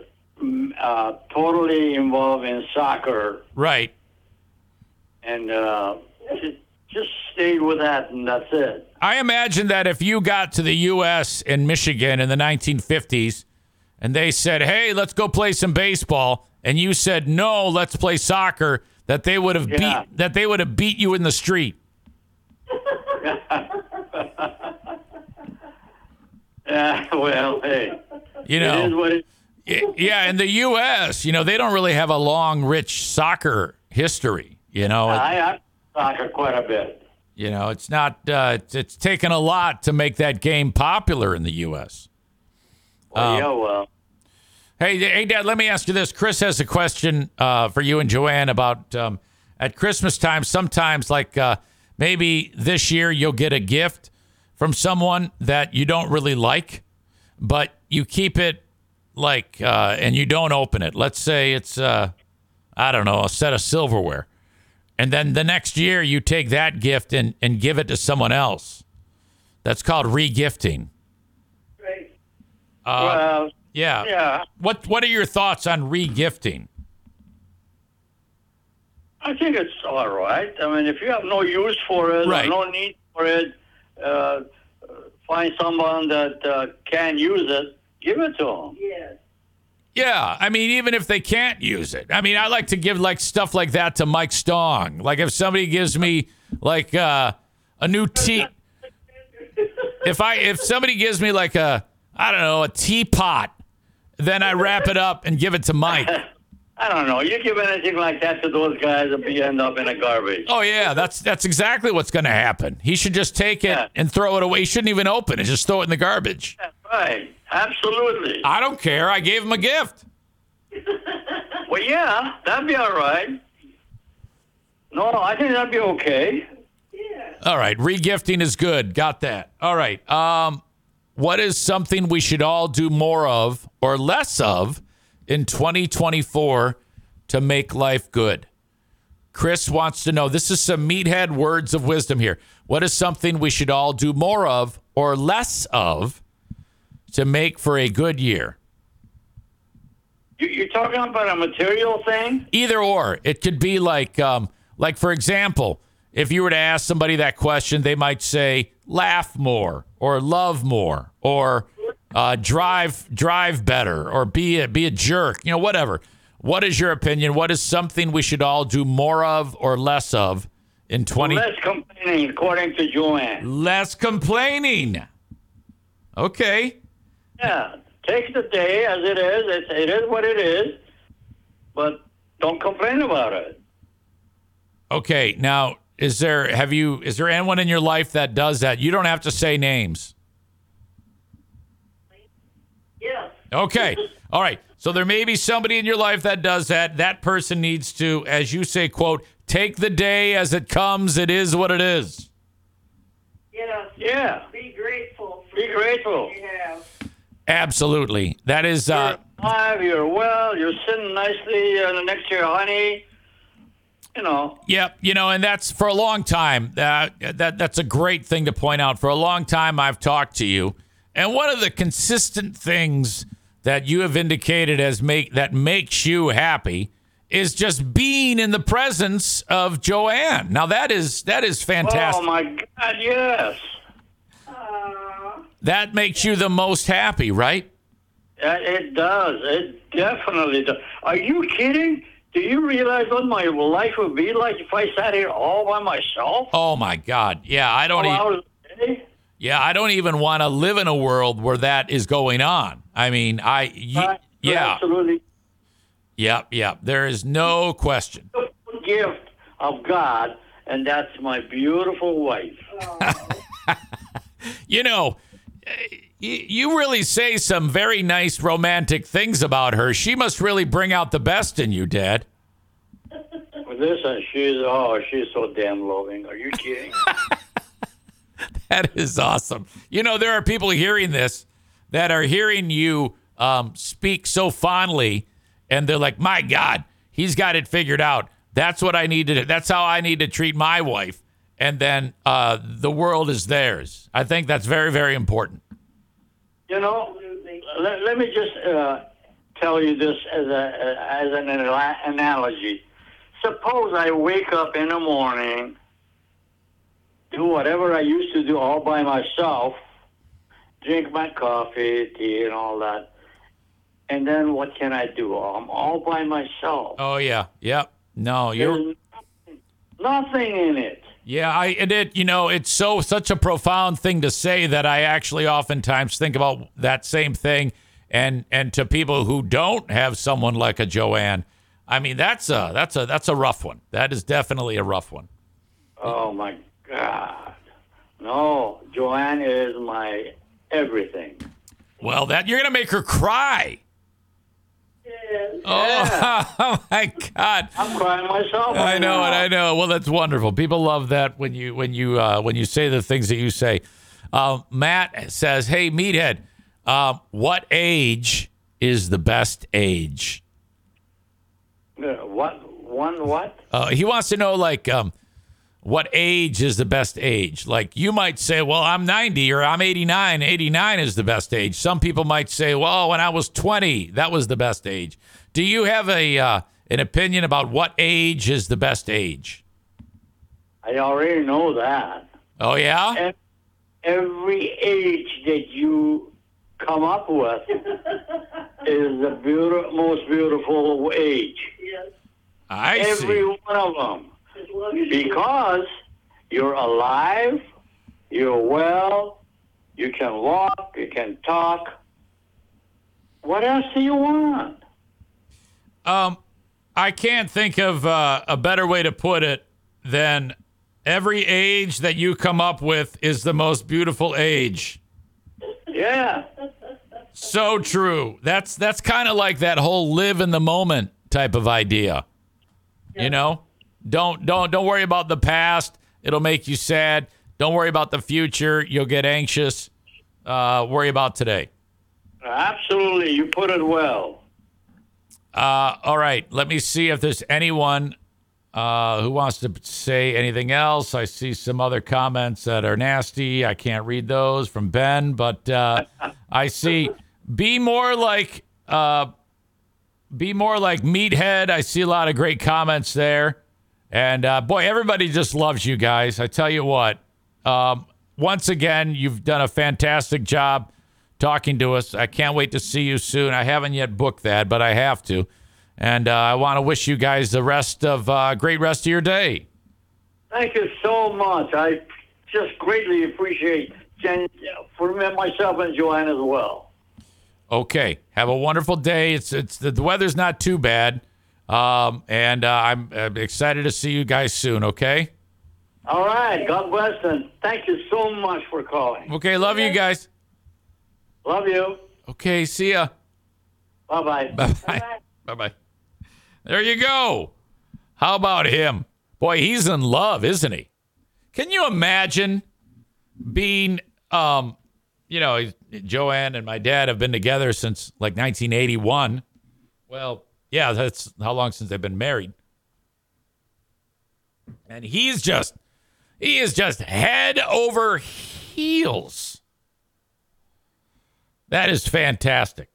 uh, totally involved in soccer, Right. and uh, just- stayed with that, and that's it. I imagine that if you got to the U.S. in Michigan in the 1950s and they said, hey, let's go play some baseball, and you said, no, let's play soccer, that they would have Yeah. beat that they would have beat you in the street. Yeah, well, hey, You know, it. Yeah, in the U.S., you know, they don't really have a long, rich soccer history. You know, I, I soccer quite a bit. you know, it's not. Uh, it's, it's taken a lot to make that game popular in the U.S. Well, Um, yeah, well, Hey, hey, Dad. Let me ask you this. Chris has a question uh, for you and Joanne about um, at Christmas time. Sometimes, like uh, maybe this year, you'll get a gift from someone that you don't really like, but you keep it like uh, and you don't open it. Let's say it's uh, I don't know a set of silverware, and then the next year you take that gift and and give it to someone else. That's called regifting. Right. well, Yeah. yeah. What What are your thoughts on regifting? I think it's all right. I mean, if you have no use for it, Right. no need for it, uh, find someone that uh, can use it, give it to them. Yes. Yeah, I mean, even if they can't use it, I mean, I like to give like stuff like that to Mike Stong. Like if somebody gives me like uh, a new tea, if I if somebody gives me like a I don't know a teapot, then I wrap it up and give it to Mike. I don't know. You give anything like that to those guys, and be end up in a garbage. Oh yeah, that's that's exactly what's going to happen. He should just take it Yeah. and throw it away. He shouldn't even open it. Just throw it in the garbage. That's right. Absolutely. I don't care. I gave him a gift. Well, yeah, that'd be all right. No, I think that'd be okay. Yeah. All right, regifting is good. Got that. All right. Um, what is something we should all do more of or less of in 2024 to make life good? Chris wants to know. This is some meathead words of wisdom here. What is something we should all do more of or less of to make for a good year? You, you're talking about a material thing? Either or. It could be like, um, like for example, if you were to ask somebody that question, they might say, "Laugh more," or "Love more," or uh, "Drive drive better," or "Be a be a jerk." You know, whatever. What is your opinion? What is something we should all do more of or less of in twenty? Less complaining, according to Joanne. Less complaining. Okay. Yeah, take the day as it is. It's, it is what it is, but don't complain about it. Okay. Now, is there have you is there anyone in your life that does that? You don't have to say names. Yes. Okay. All right. So there may be somebody in your life that does that. That person needs to, as you say, quote, take the day as it comes. It is what it is. Yes. Yeah, Be grateful for be grateful. What you have. Absolutely. That is uh You're alive, you're well, you're sitting nicely uh, next to your honey. You know, Yep, you know, and that's for a long time. Uh, that that's a great thing to point out. For a long time, I've talked to you, and one of the consistent things that you have indicated as make that makes you happy is just being in the presence of Joanne. Now that is that is fantastic. oh my God, yes. Uh, that makes you the most happy, right? Uh, It does. It definitely does. Are you kidding? Do you realize what my life would be like if I sat here all by myself? Oh my God! Yeah, I don't. All E- hours a day? yeah, I don't even want to live in a world where that is going on. I mean, I. y- Right, yeah. Absolutely. Yep. Yep. There is no question. Gift of God, and that's my beautiful wife. You know, you really say some very nice romantic things about her. She must really bring out the best in you, Dad. Listen, she's oh, she's so damn loving. Are you kidding? That is awesome. You know, there are people hearing this that are hearing you um, speak so fondly and they're like, my God, he's got it figured out. That's what I need to. That's how I need to treat my wife, and then uh, the world is theirs. I think that's very, very important. You know, let, let me just uh, tell you this as a as an analogy. Suppose I wake up in the morning, do whatever I used to do all by myself, drink my coffee, tea, and all that, and then what can I do? I'm all by myself. Oh yeah, yep. No, you're. There's nothing in it. Yeah, I and it. You know, it's so such a profound thing to say that I actually oftentimes think about that same thing, and and to people who don't have someone like a Joanne, I mean that's a that's a that's a rough one. That is definitely a rough one. Oh my God. No, Joanne is my everything. Well, that you're gonna make her cry. Yes. Oh, my God. I'm crying myself. I know now. it. I know. Well, that's wonderful. People love that when you when you uh, when you say the things that you say. Uh, Matt says, "Hey, meathead, uh, what age is the best age?" Uh, What? One what? Uh, he wants to know like um, what age is the best age. Like you might say, "Well, I'm 90 or I'm 89. 89 is the best age." Some people might say, "Well, when I was 20, that was the best age." Do you have a uh, an opinion about what age is the best age? I already know that. Oh yeah. Every age that you come up with is the beautiful, most beautiful age. Yes. I every see. one of them. As long as you Because you're alive, you're well, you can walk, you can talk. What else do you want? Um, I can't think of uh, a better way to put it than every age that you come up with is the most beautiful age. Yeah. So true. That's that's kind of like that whole live in the moment type of idea. You know, don't don't don't worry about the past. It'll make you sad. Don't worry about the future. You'll get anxious. Uh, worry about today. Absolutely. You put it well. Uh, all right. Let me see if there's anyone uh, who wants to say anything else. I see some other comments that are nasty. I can't read those from Ben, but uh, I see be more like uh, be more like meathead. I see a lot of great comments there, and uh, boy, everybody just loves you guys. I tell you what. Um, once again, you've done a fantastic job talking to us. I can't wait to see you soon. I haven't yet booked that, but I have to. And uh, I want to wish you guys the rest of uh, great rest of your day. Thank you so much. I just greatly appreciate Jen, for me, myself and Joanne as well. Okay, have a wonderful day. It's it's the weather's not too bad, um, and uh, I'm uh, excited to see you guys soon. Okay. All right. God bless and thank you so much for calling. Okay. Love you guys. Love you. Okay. See ya. Bye bye. Bye bye. Bye bye. There you go. How about him? Boy, he's in love, isn't he? Can you imagine being, um, you know, Joanne and my dad have been together since like 1981. Well, yeah, that's how long since they've been married. And he's just, he is just head over heels. That is fantastic.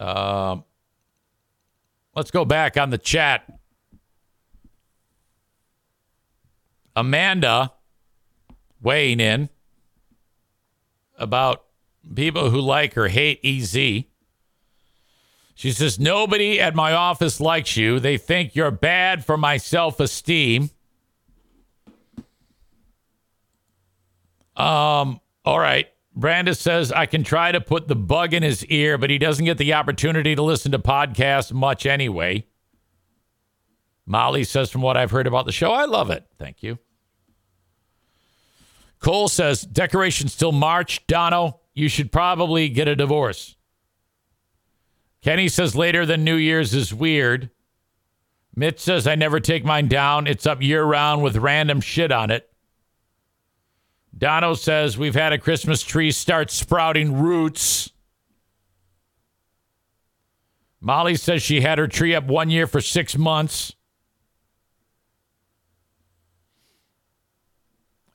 Um, let's go back on the chat. Amanda weighing in about people who like or hate EZ. She says, Nobody at my office likes you. They think you're bad for my self esteem. Um, all right. Brandis says, I can try to put the bug in his ear, but he doesn't get the opportunity to listen to podcasts much anyway. Molly says, from what I've heard about the show, I love it. Thank you. Cole says, decorations till March. Dono, you should probably get a divorce. Kenny says, later than New Year's is weird. Mitch says, I never take mine down. It's up year round with random shit on it. Dono says, we've had a Christmas tree start sprouting roots. Molly says she had her tree up one year for six months.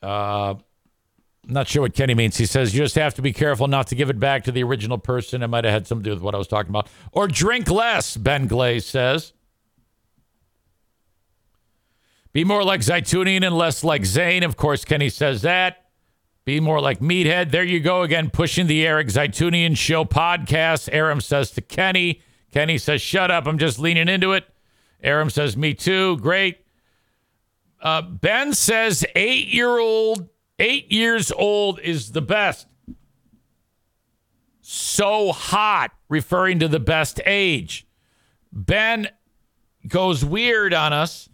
Uh, I'm not sure what Kenny means. He says you just have to be careful not to give it back to the original person. It might have had something to do with what I was talking about. Or drink less, Ben Glaze says. Be more like Zaytunian and less like Zane. Of course, Kenny says that. Be more like Meathead. There you go again, pushing the Eric Zaytunian Show podcast. Aram says to Kenny. Kenny says, shut up. I'm just leaning into it. Aram says, me too. Great. Uh, ben says, eight year old, eight years old is the best. So hot, referring to the best age. Ben goes weird on us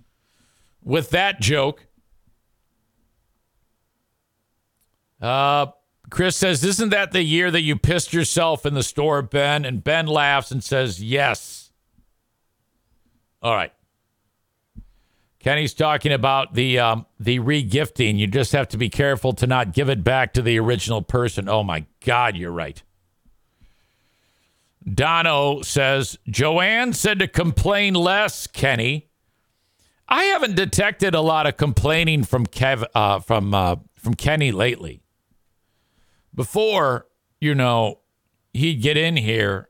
with that joke. Uh, Chris says, Isn't that the year that you pissed yourself in the store, Ben? And Ben laughs and says, Yes. All right. Kenny's talking about the um, the regifting. You just have to be careful to not give it back to the original person. Oh my God, you're right. Dono says Joanne said to complain less. Kenny, I haven't detected a lot of complaining from Kev uh, from uh, from Kenny lately. Before, you know, he'd get in here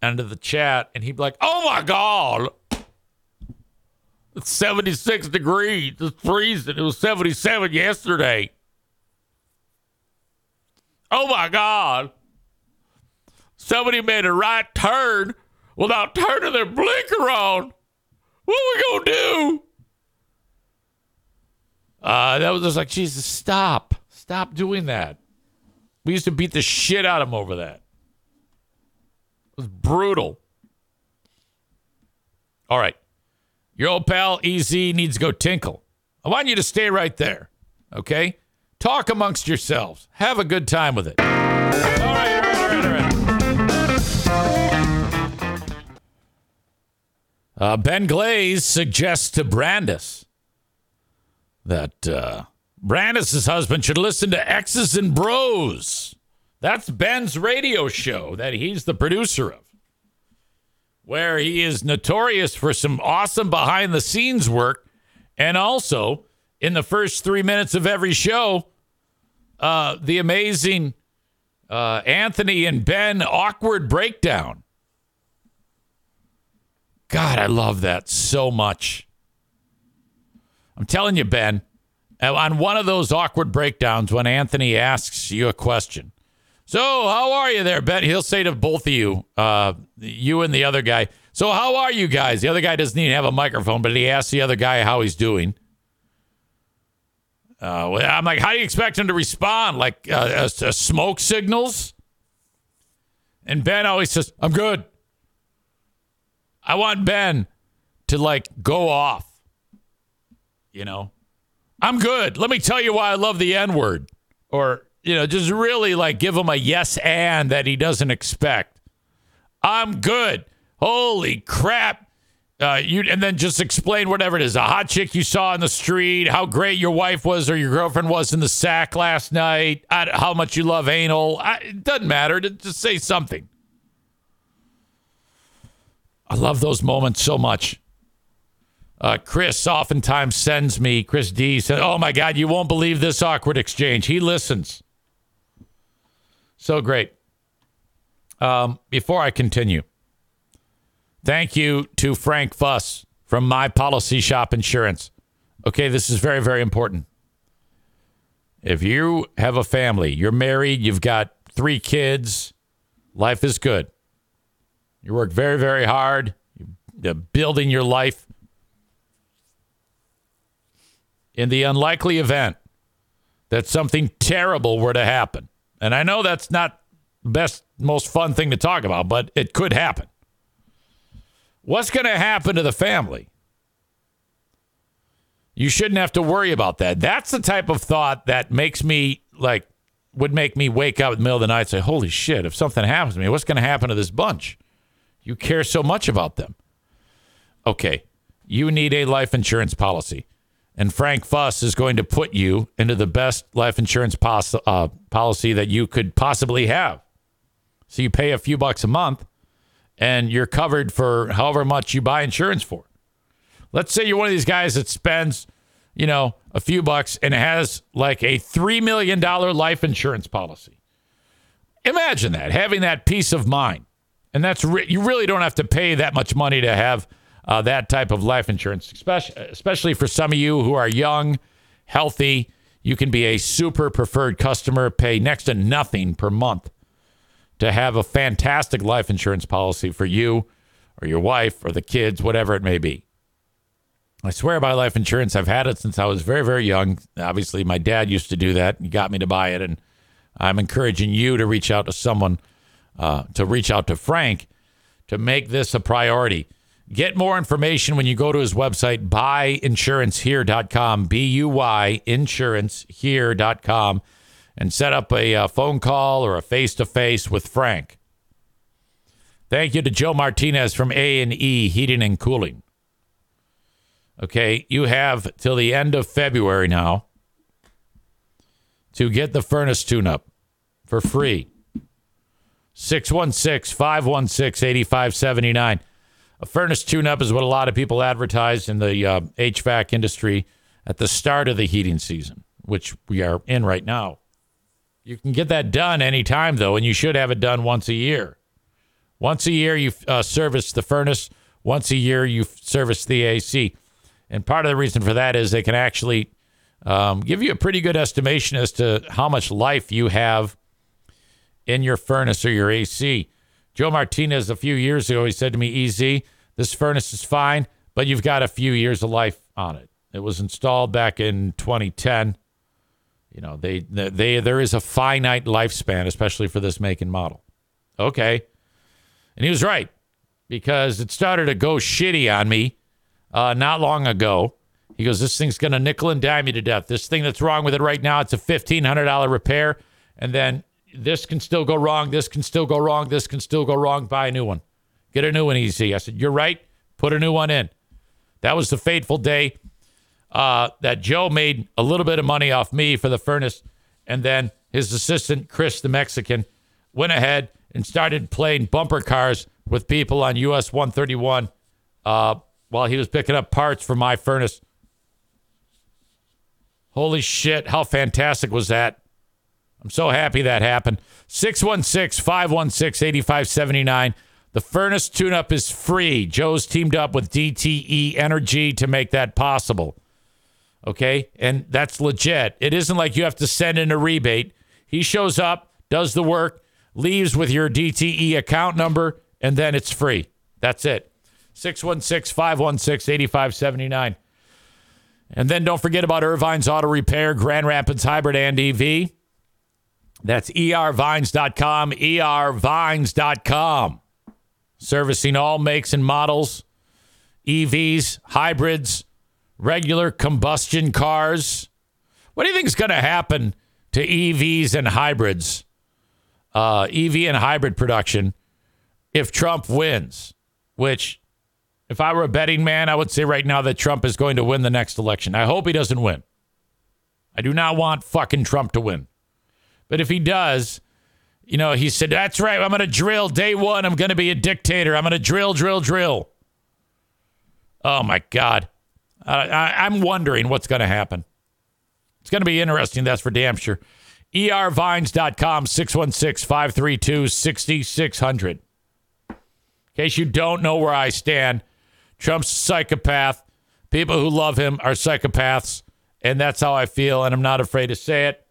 under the chat and he'd be like, "Oh my God." It's 76 degrees. It's freezing. It was 77 yesterday. Oh my God. Somebody made a right turn without turning their blinker on. What are we going to do? Uh, that was just like, Jesus, stop. Stop doing that. We used to beat the shit out of him over that. It was brutal. All right. Your old pal EZ needs to go tinkle. I want you to stay right there. Okay? Talk amongst yourselves. Have a good time with it. All right, all right, all right, all right. Uh, ben Glaze suggests to Brandis that uh, Brandis' husband should listen to X's and Bros. That's Ben's radio show that he's the producer of where he is notorious for some awesome behind the scenes work. And also, in the first three minutes of every show, uh, the amazing uh, Anthony and Ben awkward breakdown. God, I love that so much. I'm telling you, Ben, on one of those awkward breakdowns, when Anthony asks you a question, so, how are you there, Ben? He'll say to both of you, uh, you and the other guy. So, how are you guys? The other guy doesn't even have a microphone, but he asks the other guy how he's doing. Uh, I'm like, how do you expect him to respond? Like uh, uh, smoke signals? And Ben always says, I'm good. I want Ben to like go off. You know, I'm good. Let me tell you why I love the N word. Or you know, just really like give him a yes and that he doesn't expect. I'm good. Holy crap. Uh, you and then just explain whatever it is. A hot chick you saw in the street, how great your wife was or your girlfriend was in the sack last night, how much you love anal. I, it doesn't matter. Just say something. I love those moments so much. Uh, Chris oftentimes sends me, Chris D said, Oh my God, you won't believe this awkward exchange. He listens. So great. Um, before I continue, thank you to Frank Fuss from My Policy Shop Insurance. Okay, this is very, very important. If you have a family, you're married, you've got three kids, life is good. You work very, very hard, you're building your life. In the unlikely event that something terrible were to happen, and I know that's not best most fun thing to talk about, but it could happen. What's going to happen to the family? You shouldn't have to worry about that. That's the type of thought that makes me like would make me wake up in the middle of the night and say, "Holy shit, if something happens to me, what's going to happen to this bunch?" You care so much about them. Okay, you need a life insurance policy and Frank Fuss is going to put you into the best life insurance pos- uh, policy that you could possibly have. So you pay a few bucks a month, and you're covered for however much you buy insurance for. Let's say you're one of these guys that spends, you know, a few bucks and has like a $3 million life insurance policy. Imagine that, having that peace of mind. And that's re- you really don't have to pay that much money to have uh, that type of life insurance, especially, especially for some of you who are young, healthy. You can be a super preferred customer, pay next to nothing per month to have a fantastic life insurance policy for you or your wife or the kids, whatever it may be. I swear by life insurance. I've had it since I was very, very young. Obviously, my dad used to do that. He got me to buy it. And I'm encouraging you to reach out to someone, uh, to reach out to Frank to make this a priority. Get more information when you go to his website, buyinsurancehere.com, B U Y insurancehere.com, and set up a, uh, phone call or a face to face with Frank. Thank you to Joe Martinez from A&E Heating and Cooling. Okay, you have till the end of February now to get the furnace tune up for free. 616 516 8579. A furnace tune up is what a lot of people advertise in the uh, HVAC industry at the start of the heating season, which we are in right now. You can get that done anytime, though, and you should have it done once a year. Once a year, you uh, service the furnace. Once a year, you service the AC. And part of the reason for that is they can actually um, give you a pretty good estimation as to how much life you have in your furnace or your AC. Joe Martinez, a few years ago, he said to me, EZ, this furnace is fine, but you've got a few years of life on it. It was installed back in 2010. You know, they, they, there is a finite lifespan, especially for this make and model. Okay. And he was right because it started to go shitty on me uh, not long ago. He goes, This thing's going to nickel and dime you to death. This thing that's wrong with it right now, it's a $1,500 repair. And then this can still go wrong. This can still go wrong. This can still go wrong. Buy a new one. Get a new one easy. I said, You're right. Put a new one in. That was the fateful day uh, that Joe made a little bit of money off me for the furnace. And then his assistant, Chris the Mexican, went ahead and started playing bumper cars with people on US 131 uh, while he was picking up parts for my furnace. Holy shit, how fantastic was that? I'm so happy that happened. 616 516 8579. The furnace tune up is free. Joe's teamed up with DTE Energy to make that possible. Okay. And that's legit. It isn't like you have to send in a rebate. He shows up, does the work, leaves with your DTE account number, and then it's free. That's it. 616 516 8579. And then don't forget about Ervine's Auto Repair, Grand Rapids Hybrid and EV. That's ervines.com, ervines.com. Servicing all makes and models, EVs, hybrids, regular combustion cars. What do you think is going to happen to EVs and hybrids, uh, EV and hybrid production, if Trump wins? Which, if I were a betting man, I would say right now that Trump is going to win the next election. I hope he doesn't win. I do not want fucking Trump to win. But if he does, you know, he said, That's right. I'm going to drill day one. I'm going to be a dictator. I'm going to drill, drill, drill. Oh, my God. I, I'm wondering what's going to happen. It's going to be interesting. That's for damn sure. ervines.com, 616 532 6600. In case you don't know where I stand, Trump's psychopath. People who love him are psychopaths. And that's how I feel. And I'm not afraid to say it.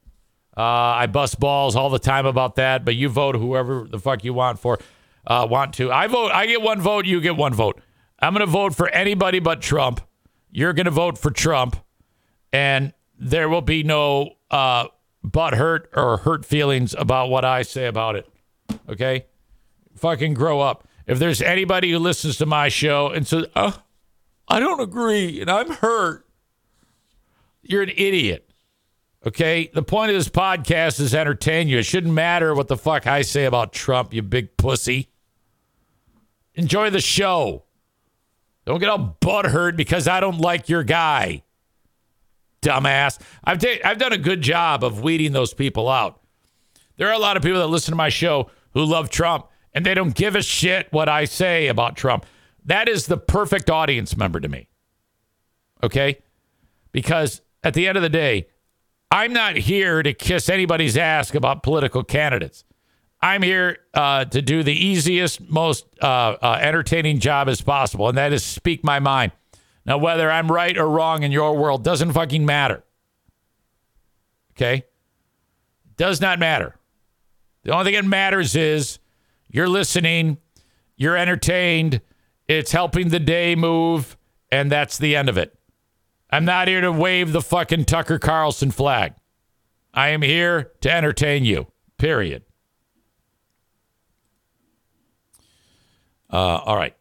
Uh, I bust balls all the time about that, but you vote whoever the fuck you want for, uh, want to. I vote. I get one vote. You get one vote. I'm going to vote for anybody but Trump. You're going to vote for Trump, and there will be no uh, butt hurt or hurt feelings about what I say about it. Okay, fucking grow up. If there's anybody who listens to my show and says, "Oh, I don't agree," and I'm hurt, you're an idiot. Okay. The point of this podcast is entertain you. It shouldn't matter what the fuck I say about Trump, you big pussy. Enjoy the show. Don't get all butthurt because I don't like your guy. Dumbass. I've, I've done a good job of weeding those people out. There are a lot of people that listen to my show who love Trump, and they don't give a shit what I say about Trump. That is the perfect audience member to me. Okay? Because at the end of the day, I'm not here to kiss anybody's ass about political candidates. I'm here uh, to do the easiest, most uh, uh, entertaining job as possible, and that is speak my mind. Now, whether I'm right or wrong in your world doesn't fucking matter. Okay? Does not matter. The only thing that matters is you're listening, you're entertained, it's helping the day move, and that's the end of it. I'm not here to wave the fucking Tucker Carlson flag. I am here to entertain you, period. Uh, all right.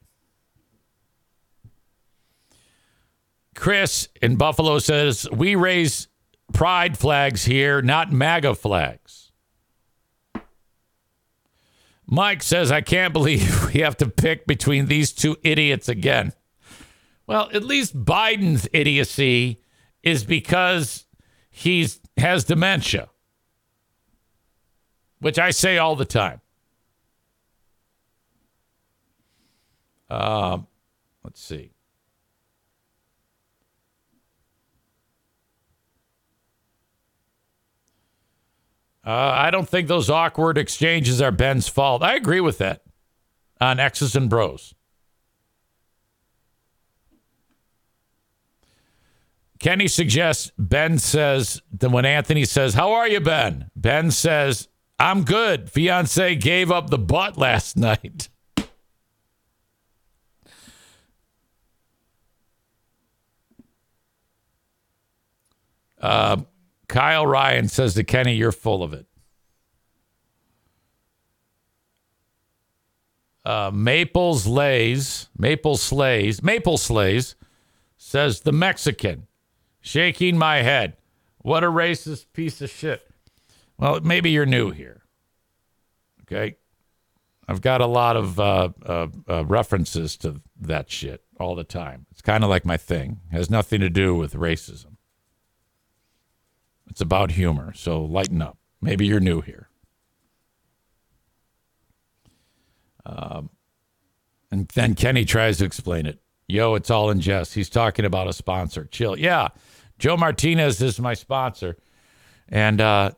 Chris in Buffalo says, We raise pride flags here, not MAGA flags. Mike says, I can't believe we have to pick between these two idiots again. Well, at least Biden's idiocy is because he's has dementia, which I say all the time. Uh, let's see. Uh, I don't think those awkward exchanges are Ben's fault. I agree with that on X's and Bros. Kenny suggests Ben says that when Anthony says, How are you, Ben? Ben says, I'm good. Fiance gave up the butt last night. Uh, Kyle Ryan says to Kenny, You're full of it. Uh, Maples Lays, Maple Slays, Maple Slays says the Mexican, shaking my head. What a racist piece of shit. Well, maybe you're new here. Okay. I've got a lot of uh, uh, uh, references to that shit all the time. It's kind of like my thing. It has nothing to do with racism. It's about humor, so lighten up. Maybe you're new here. Um, and then Kenny tries to explain it. Yo, it's all in jest. He's talking about a sponsor. Chill. Yeah, Joe Martinez is my sponsor. And uh,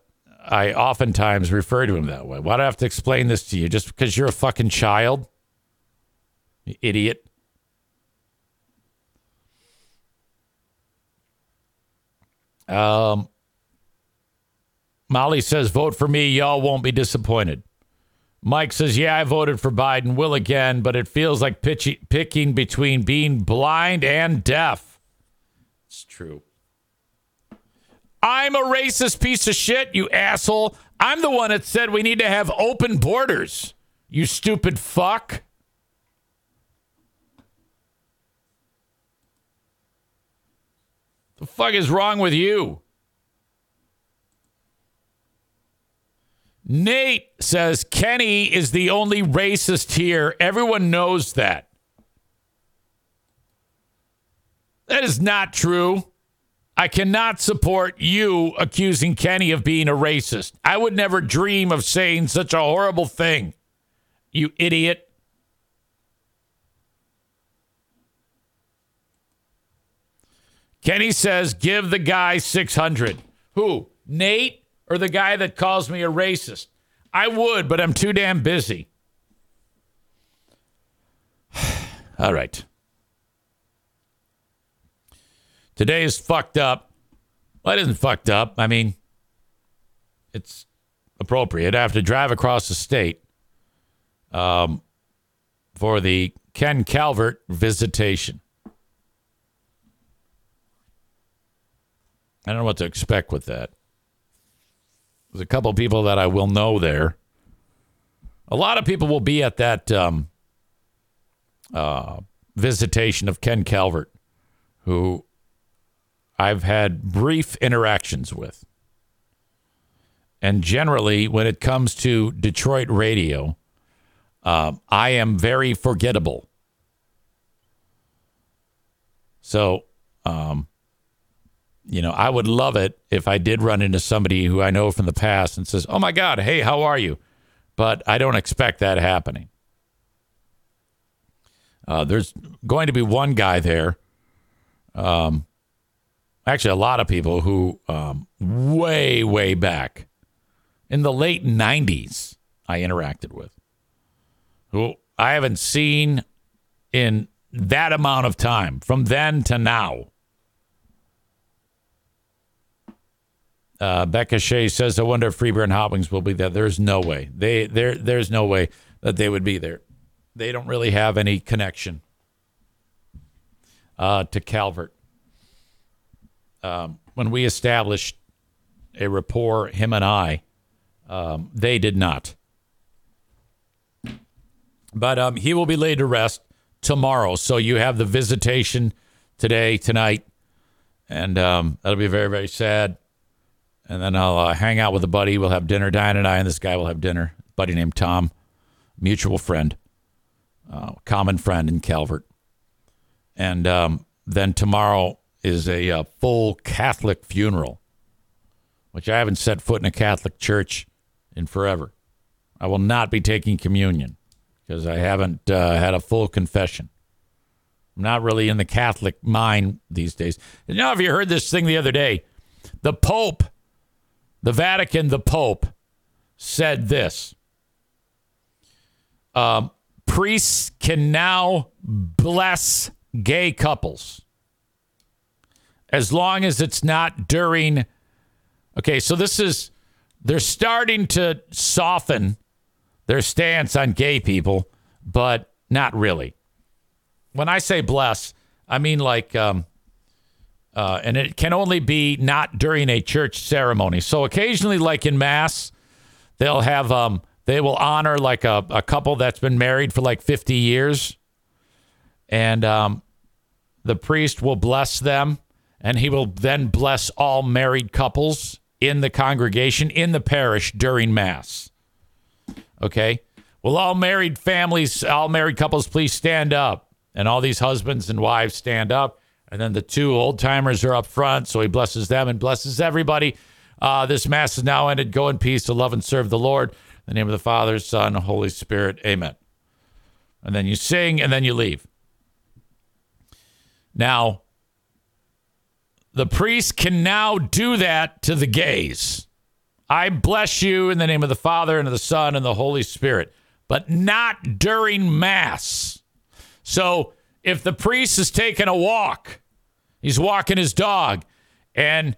I oftentimes refer to him that way. Why do I have to explain this to you? Just because you're a fucking child? You idiot. Um, Molly says, vote for me. Y'all won't be disappointed. Mike says, yeah, I voted for Biden. Will again, but it feels like pitchy, picking between being blind and deaf. It's true. I'm a racist piece of shit, you asshole. I'm the one that said we need to have open borders, you stupid fuck. The fuck is wrong with you? Nate says Kenny is the only racist here. Everyone knows that. That is not true. I cannot support you accusing Kenny of being a racist. I would never dream of saying such a horrible thing. You idiot. Kenny says, give the guy 600. Who? Nate or the guy that calls me a racist? I would, but I'm too damn busy. All right. Today is fucked up. Well, it isn't fucked up. I mean, it's appropriate. I have to drive across the state um, for the Ken Calvert visitation. I don't know what to expect with that. There's a couple people that I will know there. A lot of people will be at that um, uh, visitation of Ken Calvert, who I've had brief interactions with. And generally, when it comes to Detroit radio, uh, I am very forgettable. So, um, you know, I would love it if I did run into somebody who I know from the past and says, "Oh my God, hey, how are you?" but I don't expect that happening. Uh, there's going to be one guy there. Um, actually, a lot of people who, um, way, way back in the late 90s, I interacted with, who I haven't seen in that amount of time from then to now. Uh, Becca Shea says, "I wonder if Free Beer and Wings will be there." There's no way. They there. There's no way that they would be there. They don't really have any connection uh, to Calvert. Um, when we established a rapport, him and I, um, they did not. But um, he will be laid to rest tomorrow. So you have the visitation today, tonight, and um, that'll be very, very sad. And then I'll uh, hang out with a buddy. We'll have dinner. Diane and I and this guy will have dinner. buddy named Tom, mutual friend, uh, common friend in Calvert. And um, then tomorrow is a uh, full Catholic funeral, which I haven't set foot in a Catholic church in forever. I will not be taking communion because I haven't uh, had a full confession. I'm not really in the Catholic mind these days. You know, have you heard this thing the other day? The Pope, the Vatican, the Pope said this um, priests can now bless gay couples as long as it's not during. Okay, so this is, they're starting to soften their stance on gay people, but not really. When I say bless, I mean like, um, uh, and it can only be not during a church ceremony. So occasionally, like in mass, they'll have um, they will honor like a, a couple that's been married for like 50 years, and um, the priest will bless them, and he will then bless all married couples in the congregation in the parish during mass. Okay. Well, all married families, all married couples, please stand up. And all these husbands and wives stand up. And then the two old timers are up front. So he blesses them and blesses everybody. Uh, this Mass is now ended. Go in peace to love and serve the Lord. In the name of the Father, Son, Holy Spirit. Amen. And then you sing and then you leave. Now, the priest can now do that to the gays. I bless you in the name of the Father and of the Son and the Holy Spirit, but not during Mass. So if the priest is taking a walk, he's walking his dog, and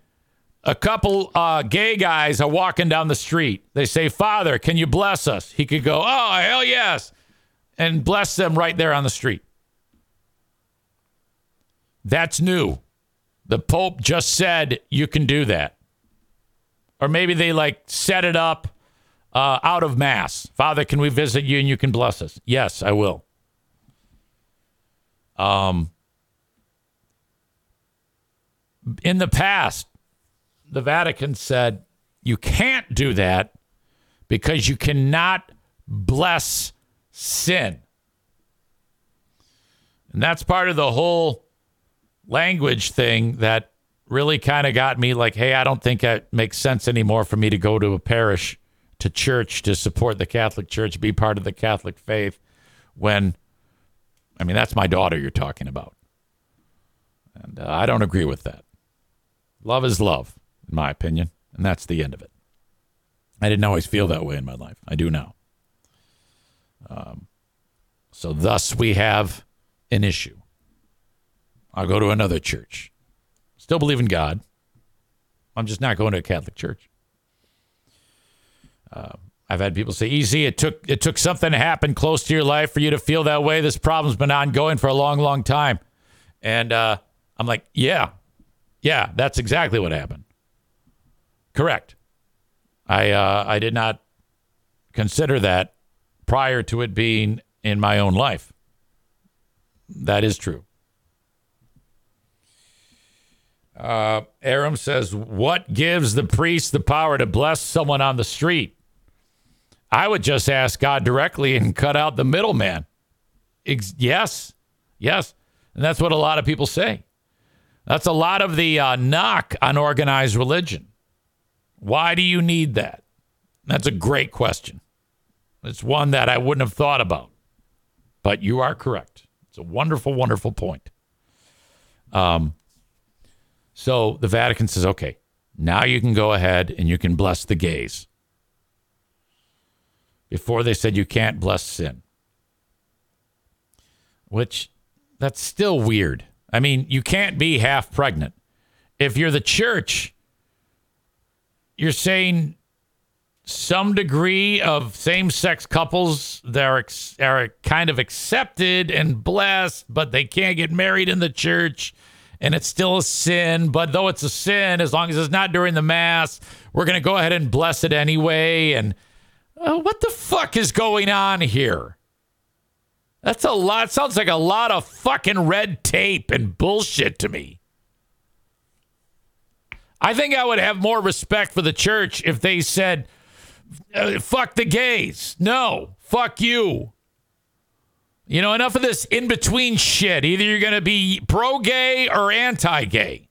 a couple uh, gay guys are walking down the street. They say, Father, can you bless us? He could go, Oh, hell yes, and bless them right there on the street. That's new. The Pope just said you can do that or maybe they like set it up uh, out of mass. Father, can we visit you and you can bless us? Yes, I will. Um, in the past, the Vatican said you can't do that because you cannot bless sin. And that's part of the whole language thing that really kind of got me like, hey, I don't think it makes sense anymore for me to go to a parish, to church, to support the Catholic Church, be part of the Catholic faith when, I mean, that's my daughter you're talking about. And uh, I don't agree with that. Love is love, in my opinion, and that's the end of it. I didn't always feel that way in my life. I do now. Um, so, thus, we have an issue. I'll go to another church Still believe in God. I'm just not going to a Catholic church. Uh, I've had people say, "EZ, it took it took something to happen close to your life for you to feel that way. This problem's been ongoing for a long, long time." And uh, I'm like, "Yeah, yeah, that's exactly what happened. Correct. I uh, I did not consider that prior to it being in my own life. That is true. Uh, Aram says, What gives the priest the power to bless someone on the street? I would just ask God directly and cut out the middleman. Ex- yes, yes. And that's what a lot of people say. That's a lot of the uh, knock on organized religion. Why do you need that? That's a great question. It's one that I wouldn't have thought about. But you are correct. It's a wonderful, wonderful point. Um, so the Vatican says, okay, now you can go ahead and you can bless the gays. Before they said you can't bless sin, which that's still weird. I mean, you can't be half pregnant. If you're the church, you're saying some degree of same-sex couples that are, are kind of accepted and blessed, but they can't get married in the church, and it's still a sin. But though it's a sin, as long as it's not during the mass, we're going to go ahead and bless it anyway. And uh, what the fuck is going on here? That's a lot. Sounds like a lot of fucking red tape and bullshit to me. I think I would have more respect for the church if they said, uh, fuck the gays. No, fuck you. You know, enough of this in between shit. Either you're going to be pro gay or anti gay.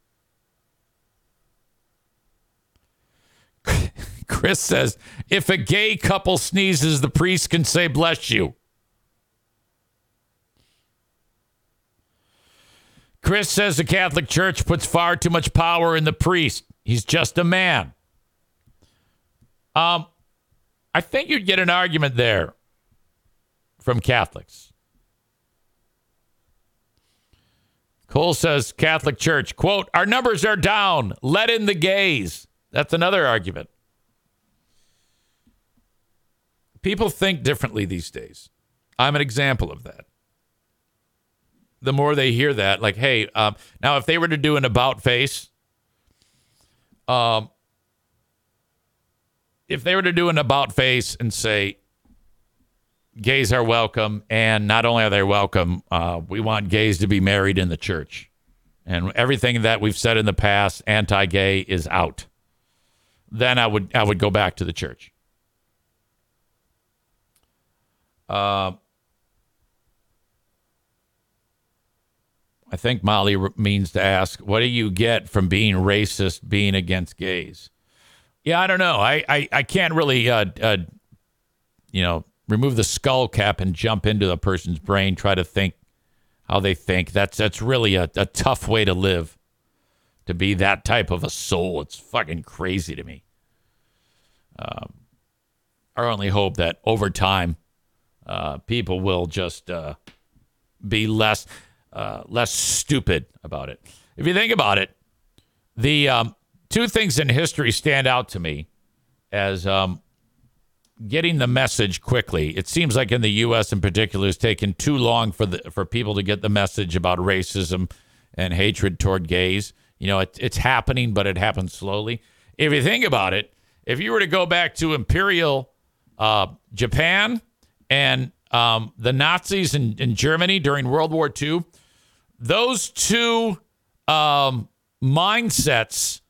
Chris says if a gay couple sneezes, the priest can say, bless you. Chris says the Catholic Church puts far too much power in the priest. He's just a man. Um, I think you'd get an argument there from Catholics. Cole says Catholic Church, quote, our numbers are down. Let in the gays. That's another argument. People think differently these days. I'm an example of that the more they hear that, like, hey, um, now if they were to do an about face, um, if they were to do an about face and say, gays are welcome, and not only are they welcome, uh, we want gays to be married in the church. And everything that we've said in the past, anti-gay, is out. Then I would I would go back to the church. Uh, I think Molly means to ask, what do you get from being racist, being against gays? Yeah, I don't know. I, I, I can't really, uh, uh, you know, remove the skull cap and jump into the person's brain, try to think how they think. That's that's really a, a tough way to live. To be that type of a soul, it's fucking crazy to me. Um, I only hope that over time, uh, people will just uh, be less uh, less stupid about it. If you think about it, the um, two things in history stand out to me as um, getting the message quickly. It seems like in the U.S. in particular, it's taken too long for the for people to get the message about racism and hatred toward gays. You know, it, it's happening, but it happens slowly. If you think about it, if you were to go back to imperial uh, Japan and um, the Nazis in, in Germany during World War II, those two um, mindsets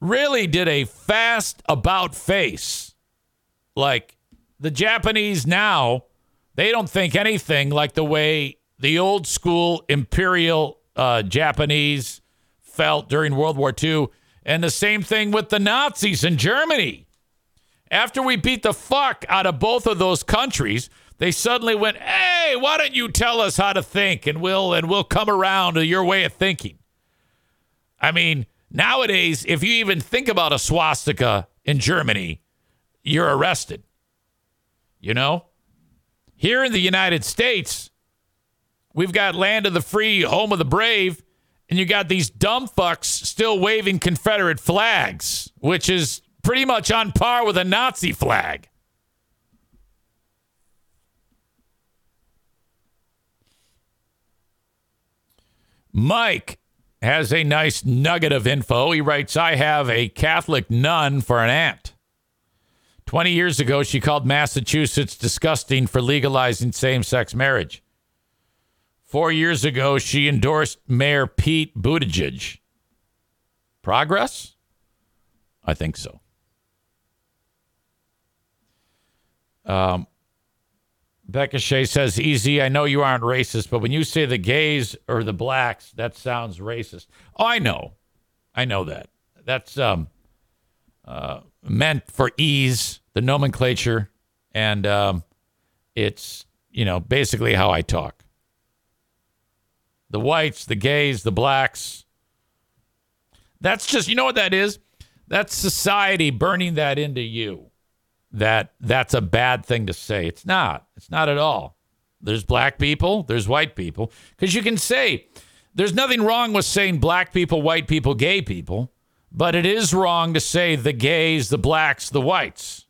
really did a fast about face. Like the Japanese now, they don't think anything like the way the old school imperial uh, Japanese felt during World War II. And the same thing with the Nazis in Germany. After we beat the fuck out of both of those countries, they suddenly went, "Hey, why don't you tell us how to think and we'll and we'll come around to your way of thinking." I mean, nowadays if you even think about a swastika in Germany, you're arrested. You know? Here in the United States, we've got land of the free, home of the brave, and you got these dumb fucks still waving Confederate flags, which is pretty much on par with a Nazi flag. Mike has a nice nugget of info. He writes I have a Catholic nun for an aunt. 20 years ago, she called Massachusetts disgusting for legalizing same sex marriage. Four years ago, she endorsed Mayor Pete Buttigieg. Progress? I think so. Um, Becca Shea says, EZ, I know you aren't racist, but when you say the gays or the blacks, that sounds racist. Oh, I know. I know that. That's um, uh, meant for ease, the nomenclature, and um, it's you know basically how I talk. The whites, the gays, the blacks. That's just you know what that is. That's society burning that into you. That that's a bad thing to say. It's not. It's not at all. There's black people. There's white people. Because you can say there's nothing wrong with saying black people, white people, gay people, but it is wrong to say the gays, the blacks, the whites.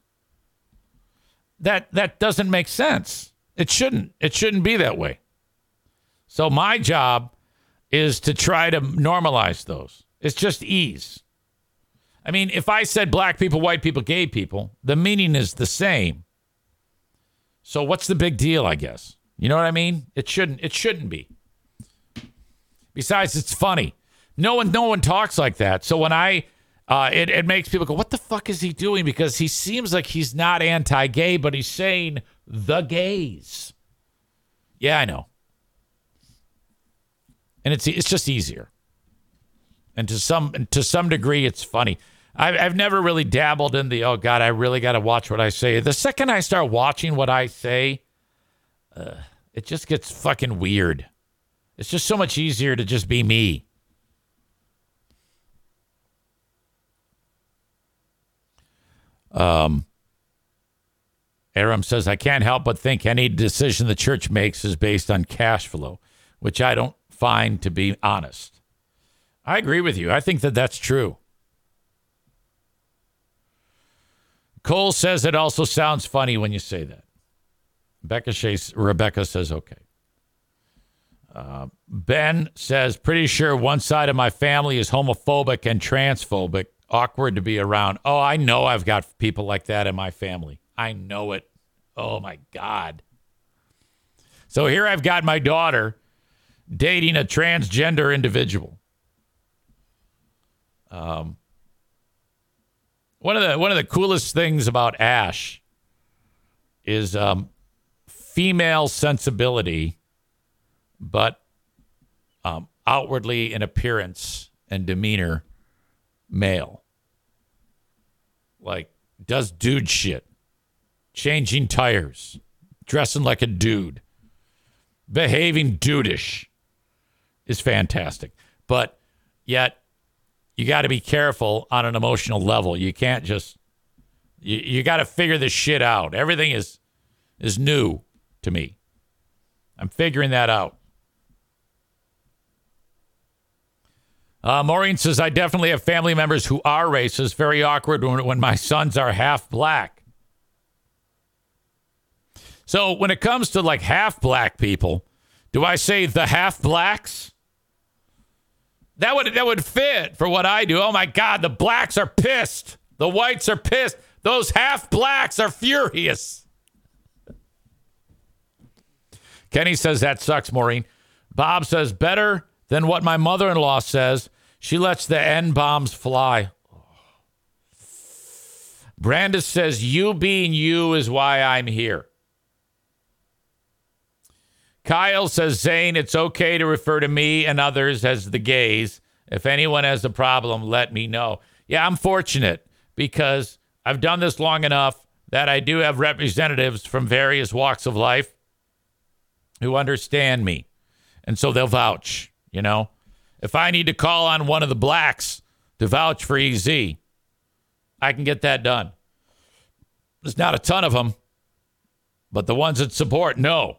That that doesn't make sense. It shouldn't. It shouldn't be that way. So my job is to try to normalize those. It's just ease. I mean, if I said black people, white people, gay people, the meaning is the same. So what's the big deal, I guess? You know what I mean? It shouldn't it shouldn't be. Besides, it's funny. No one no one talks like that. So when I uh, it, it makes people go, what the fuck is he doing? Because he seems like he's not anti-gay, but he's saying the gays. Yeah, I know. And it's it's just easier. And to some to some degree, it's funny. I've, I've never really dabbled in the oh god, I really got to watch what I say. The second I start watching what I say, uh, it just gets fucking weird. It's just so much easier to just be me. Um, Aram says, I can't help but think any decision the church makes is based on cash flow, which I don't find to be honest. I agree with you. I think that that's true. Cole says it also sounds funny when you say that. Rebecca, Chase, Rebecca says, okay. Uh, ben says, pretty sure one side of my family is homophobic and transphobic. Awkward to be around. Oh, I know I've got people like that in my family. I know it. Oh, my God. So here I've got my daughter dating a transgender individual. Um, one of the one of the coolest things about Ash is um, female sensibility, but um, outwardly in appearance and demeanor, male. Like does dude shit, changing tires, dressing like a dude, behaving dudeish is fantastic. But yet you got to be careful on an emotional level. You can't just you, you got to figure this shit out. Everything is is new to me. I'm figuring that out. Uh, Maureen says, I definitely have family members who are racist. Very awkward when, when my sons are half black. So when it comes to like half black people, do I say the half blacks? That would that would fit for what I do. Oh my God, the blacks are pissed. The whites are pissed. Those half blacks are furious. Kenny says that sucks, Maureen. Bob says better than what my mother-in-law says. She lets the N bombs fly. Brandis says you being you is why I'm here. Kyle says, Zane, it's okay to refer to me and others as the gays. If anyone has a problem, let me know. Yeah, I'm fortunate because I've done this long enough that I do have representatives from various walks of life who understand me. And so they'll vouch, you know. If I need to call on one of the blacks to vouch for EZ, I can get that done. There's not a ton of them, but the ones that support know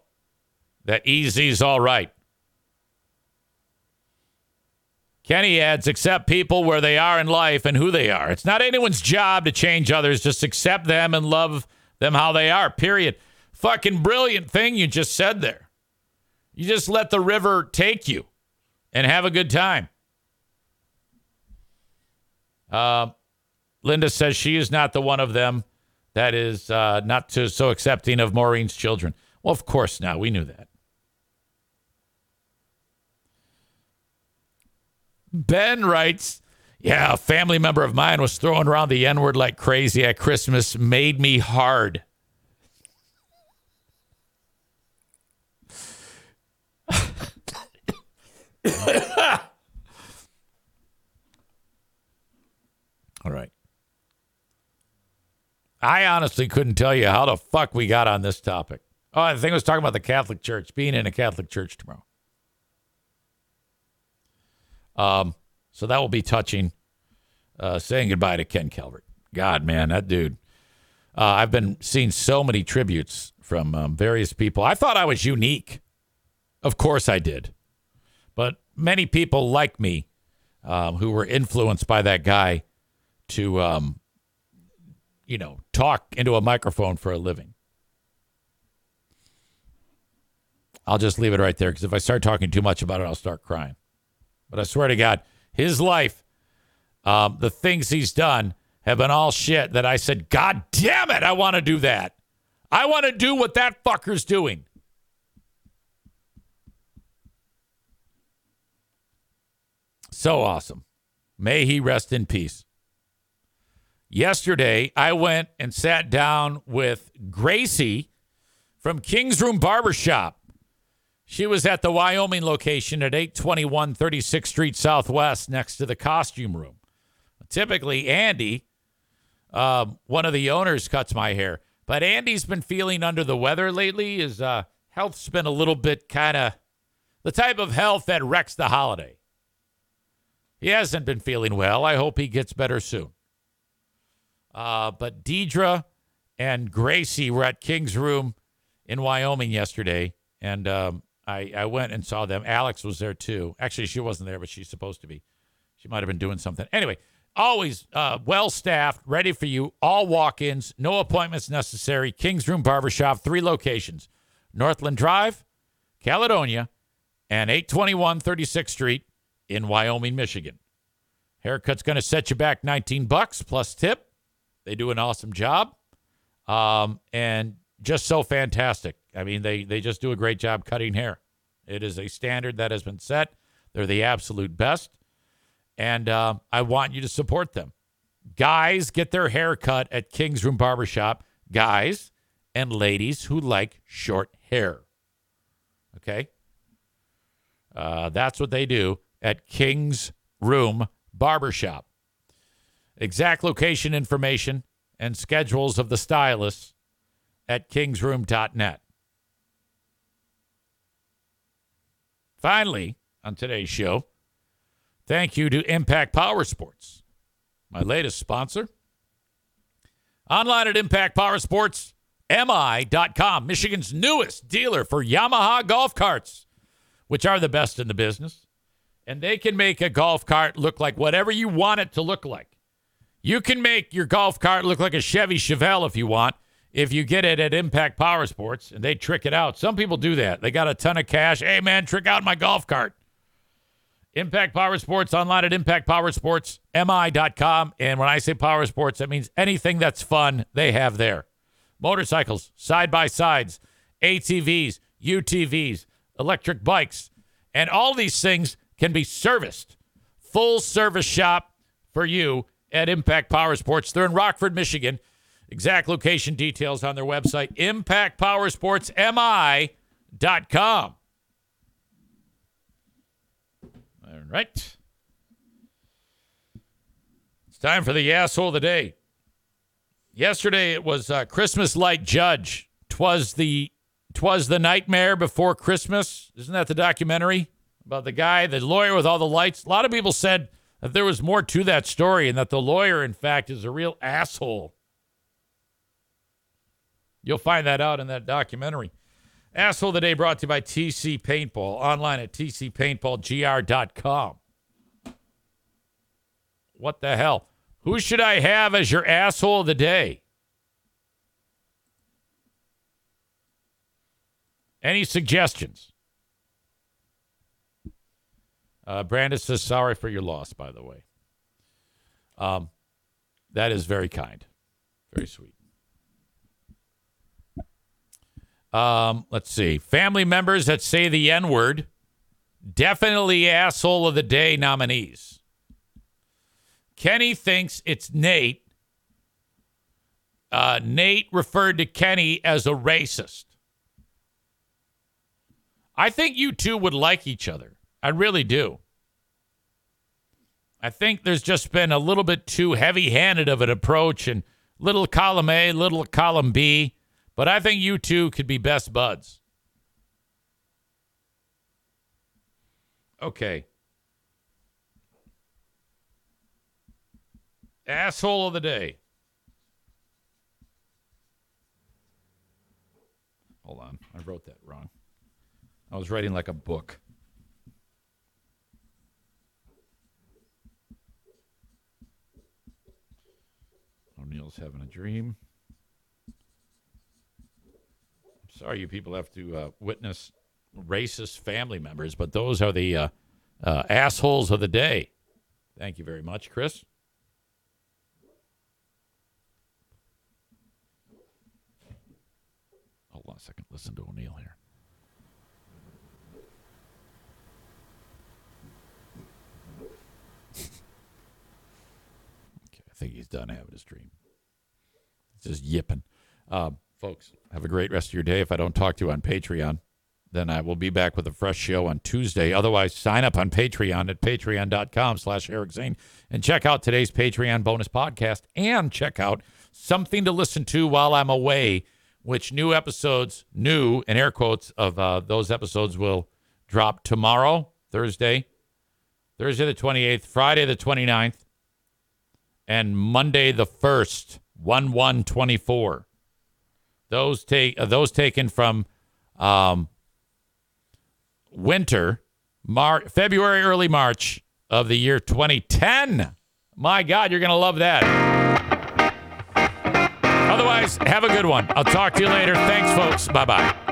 that EZ's all right. Kenny adds, accept people where they are in life and who they are. It's not anyone's job to change others. Just accept them and love them how they are, period. Fucking brilliant thing you just said there. You just let the river take you and have a good time. Uh, Linda says she is not the one of them that is uh, not to, so accepting of Maureen's children. Well, of course not. We knew that. Ben writes, Yeah, a family member of mine was throwing around the N word like crazy at Christmas, made me hard. All right. I honestly couldn't tell you how the fuck we got on this topic. Oh, think I was talking about the Catholic Church, being in a Catholic church tomorrow. Um, so that will be touching. Uh, saying goodbye to Ken Calvert. God, man, that dude. Uh, I've been seeing so many tributes from um, various people. I thought I was unique. Of course I did. Many people like me um, who were influenced by that guy to, um, you know, talk into a microphone for a living. I'll just leave it right there because if I start talking too much about it, I'll start crying. But I swear to God, his life, um, the things he's done have been all shit that I said, God damn it, I want to do that. I want to do what that fucker's doing. So awesome. May he rest in peace. Yesterday, I went and sat down with Gracie from King's Room Barbershop. She was at the Wyoming location at 821 36th Street Southwest next to the costume room. Typically, Andy, um, one of the owners, cuts my hair. But Andy's been feeling under the weather lately. His uh, health's been a little bit kind of the type of health that wrecks the holiday. He hasn't been feeling well. I hope he gets better soon. Uh, but Deidre and Gracie were at King's Room in Wyoming yesterday, and um, I, I went and saw them. Alex was there too. Actually, she wasn't there, but she's supposed to be. She might have been doing something. Anyway, always uh, well staffed, ready for you. All walk ins, no appointments necessary. King's Room Barbershop, three locations Northland Drive, Caledonia, and 821 36th Street in Wyoming, Michigan. Haircut's going to set you back 19 bucks plus tip. They do an awesome job. Um, and just so fantastic. I mean, they, they just do a great job cutting hair. It is a standard that has been set. They're the absolute best. And uh, I want you to support them. Guys get their hair cut at King's Room Barbershop. Guys and ladies who like short hair. Okay? Uh, that's what they do at King's Room Barbershop. Exact location information and schedules of the stylists at kingsroom.net. Finally, on today's show, thank you to Impact Power Sports, my latest sponsor. Online at Impact Power Sports, MI.com, Michigan's newest dealer for Yamaha golf carts, which are the best in the business. And they can make a golf cart look like whatever you want it to look like. You can make your golf cart look like a Chevy Chevelle if you want if you get it at Impact Power Sports and they trick it out. Some people do that. They got a ton of cash. Hey, man, trick out my golf cart. Impact Power Sports online at impactpowersportsmi.com. And when I say power sports, that means anything that's fun, they have there. Motorcycles, side by sides, ATVs, UTVs, electric bikes, and all these things can be serviced. Full service shop for you at Impact Power Sports. They're in Rockford, Michigan. Exact location details on their website, impactpowersportsmi.com. All right. It's time for the asshole of the day. Yesterday it was uh, Christmas Light Judge. Twas the twas the nightmare before Christmas. Isn't that the documentary about the guy, the lawyer with all the lights? A lot of people said that there was more to that story and that the lawyer, in fact, is a real asshole. You'll find that out in that documentary. Asshole of the Day brought to you by TC Paintball, online at tcpaintballgr.com. What the hell? Who should I have as your asshole of the day? Any suggestions? Uh, Brandis says, sorry for your loss, by the way. Um, that is very kind. Very sweet. Um, let's see. Family members that say the N word, definitely asshole of the day nominees. Kenny thinks it's Nate. Uh, Nate referred to Kenny as a racist. I think you two would like each other. I really do. I think there's just been a little bit too heavy handed of an approach and little column A, little column B, but I think you two could be best buds. Okay. Asshole of the day. Hold on. I wrote that wrong. I was writing like a book. O'Neill's having a dream. I'm sorry you people have to uh, witness racist family members, but those are the uh, uh, assholes of the day. Thank you very much, Chris. Hold on a second. Listen to O'Neill here. okay, I think he's done having his dream. Just yipping. Uh, folks, have a great rest of your day. If I don't talk to you on Patreon, then I will be back with a fresh show on Tuesday. Otherwise, sign up on Patreon at patreon.com slash Eric Zane and check out today's Patreon bonus podcast and check out something to listen to while I'm away, which new episodes, new in air quotes, of uh, those episodes will drop tomorrow, Thursday, Thursday the 28th, Friday the 29th, and Monday the 1st, 1 1 24. Those, take, uh, those taken from um, winter, Mar- February, early March of the year 2010. My God, you're going to love that. Otherwise, have a good one. I'll talk to you later. Thanks, folks. Bye bye.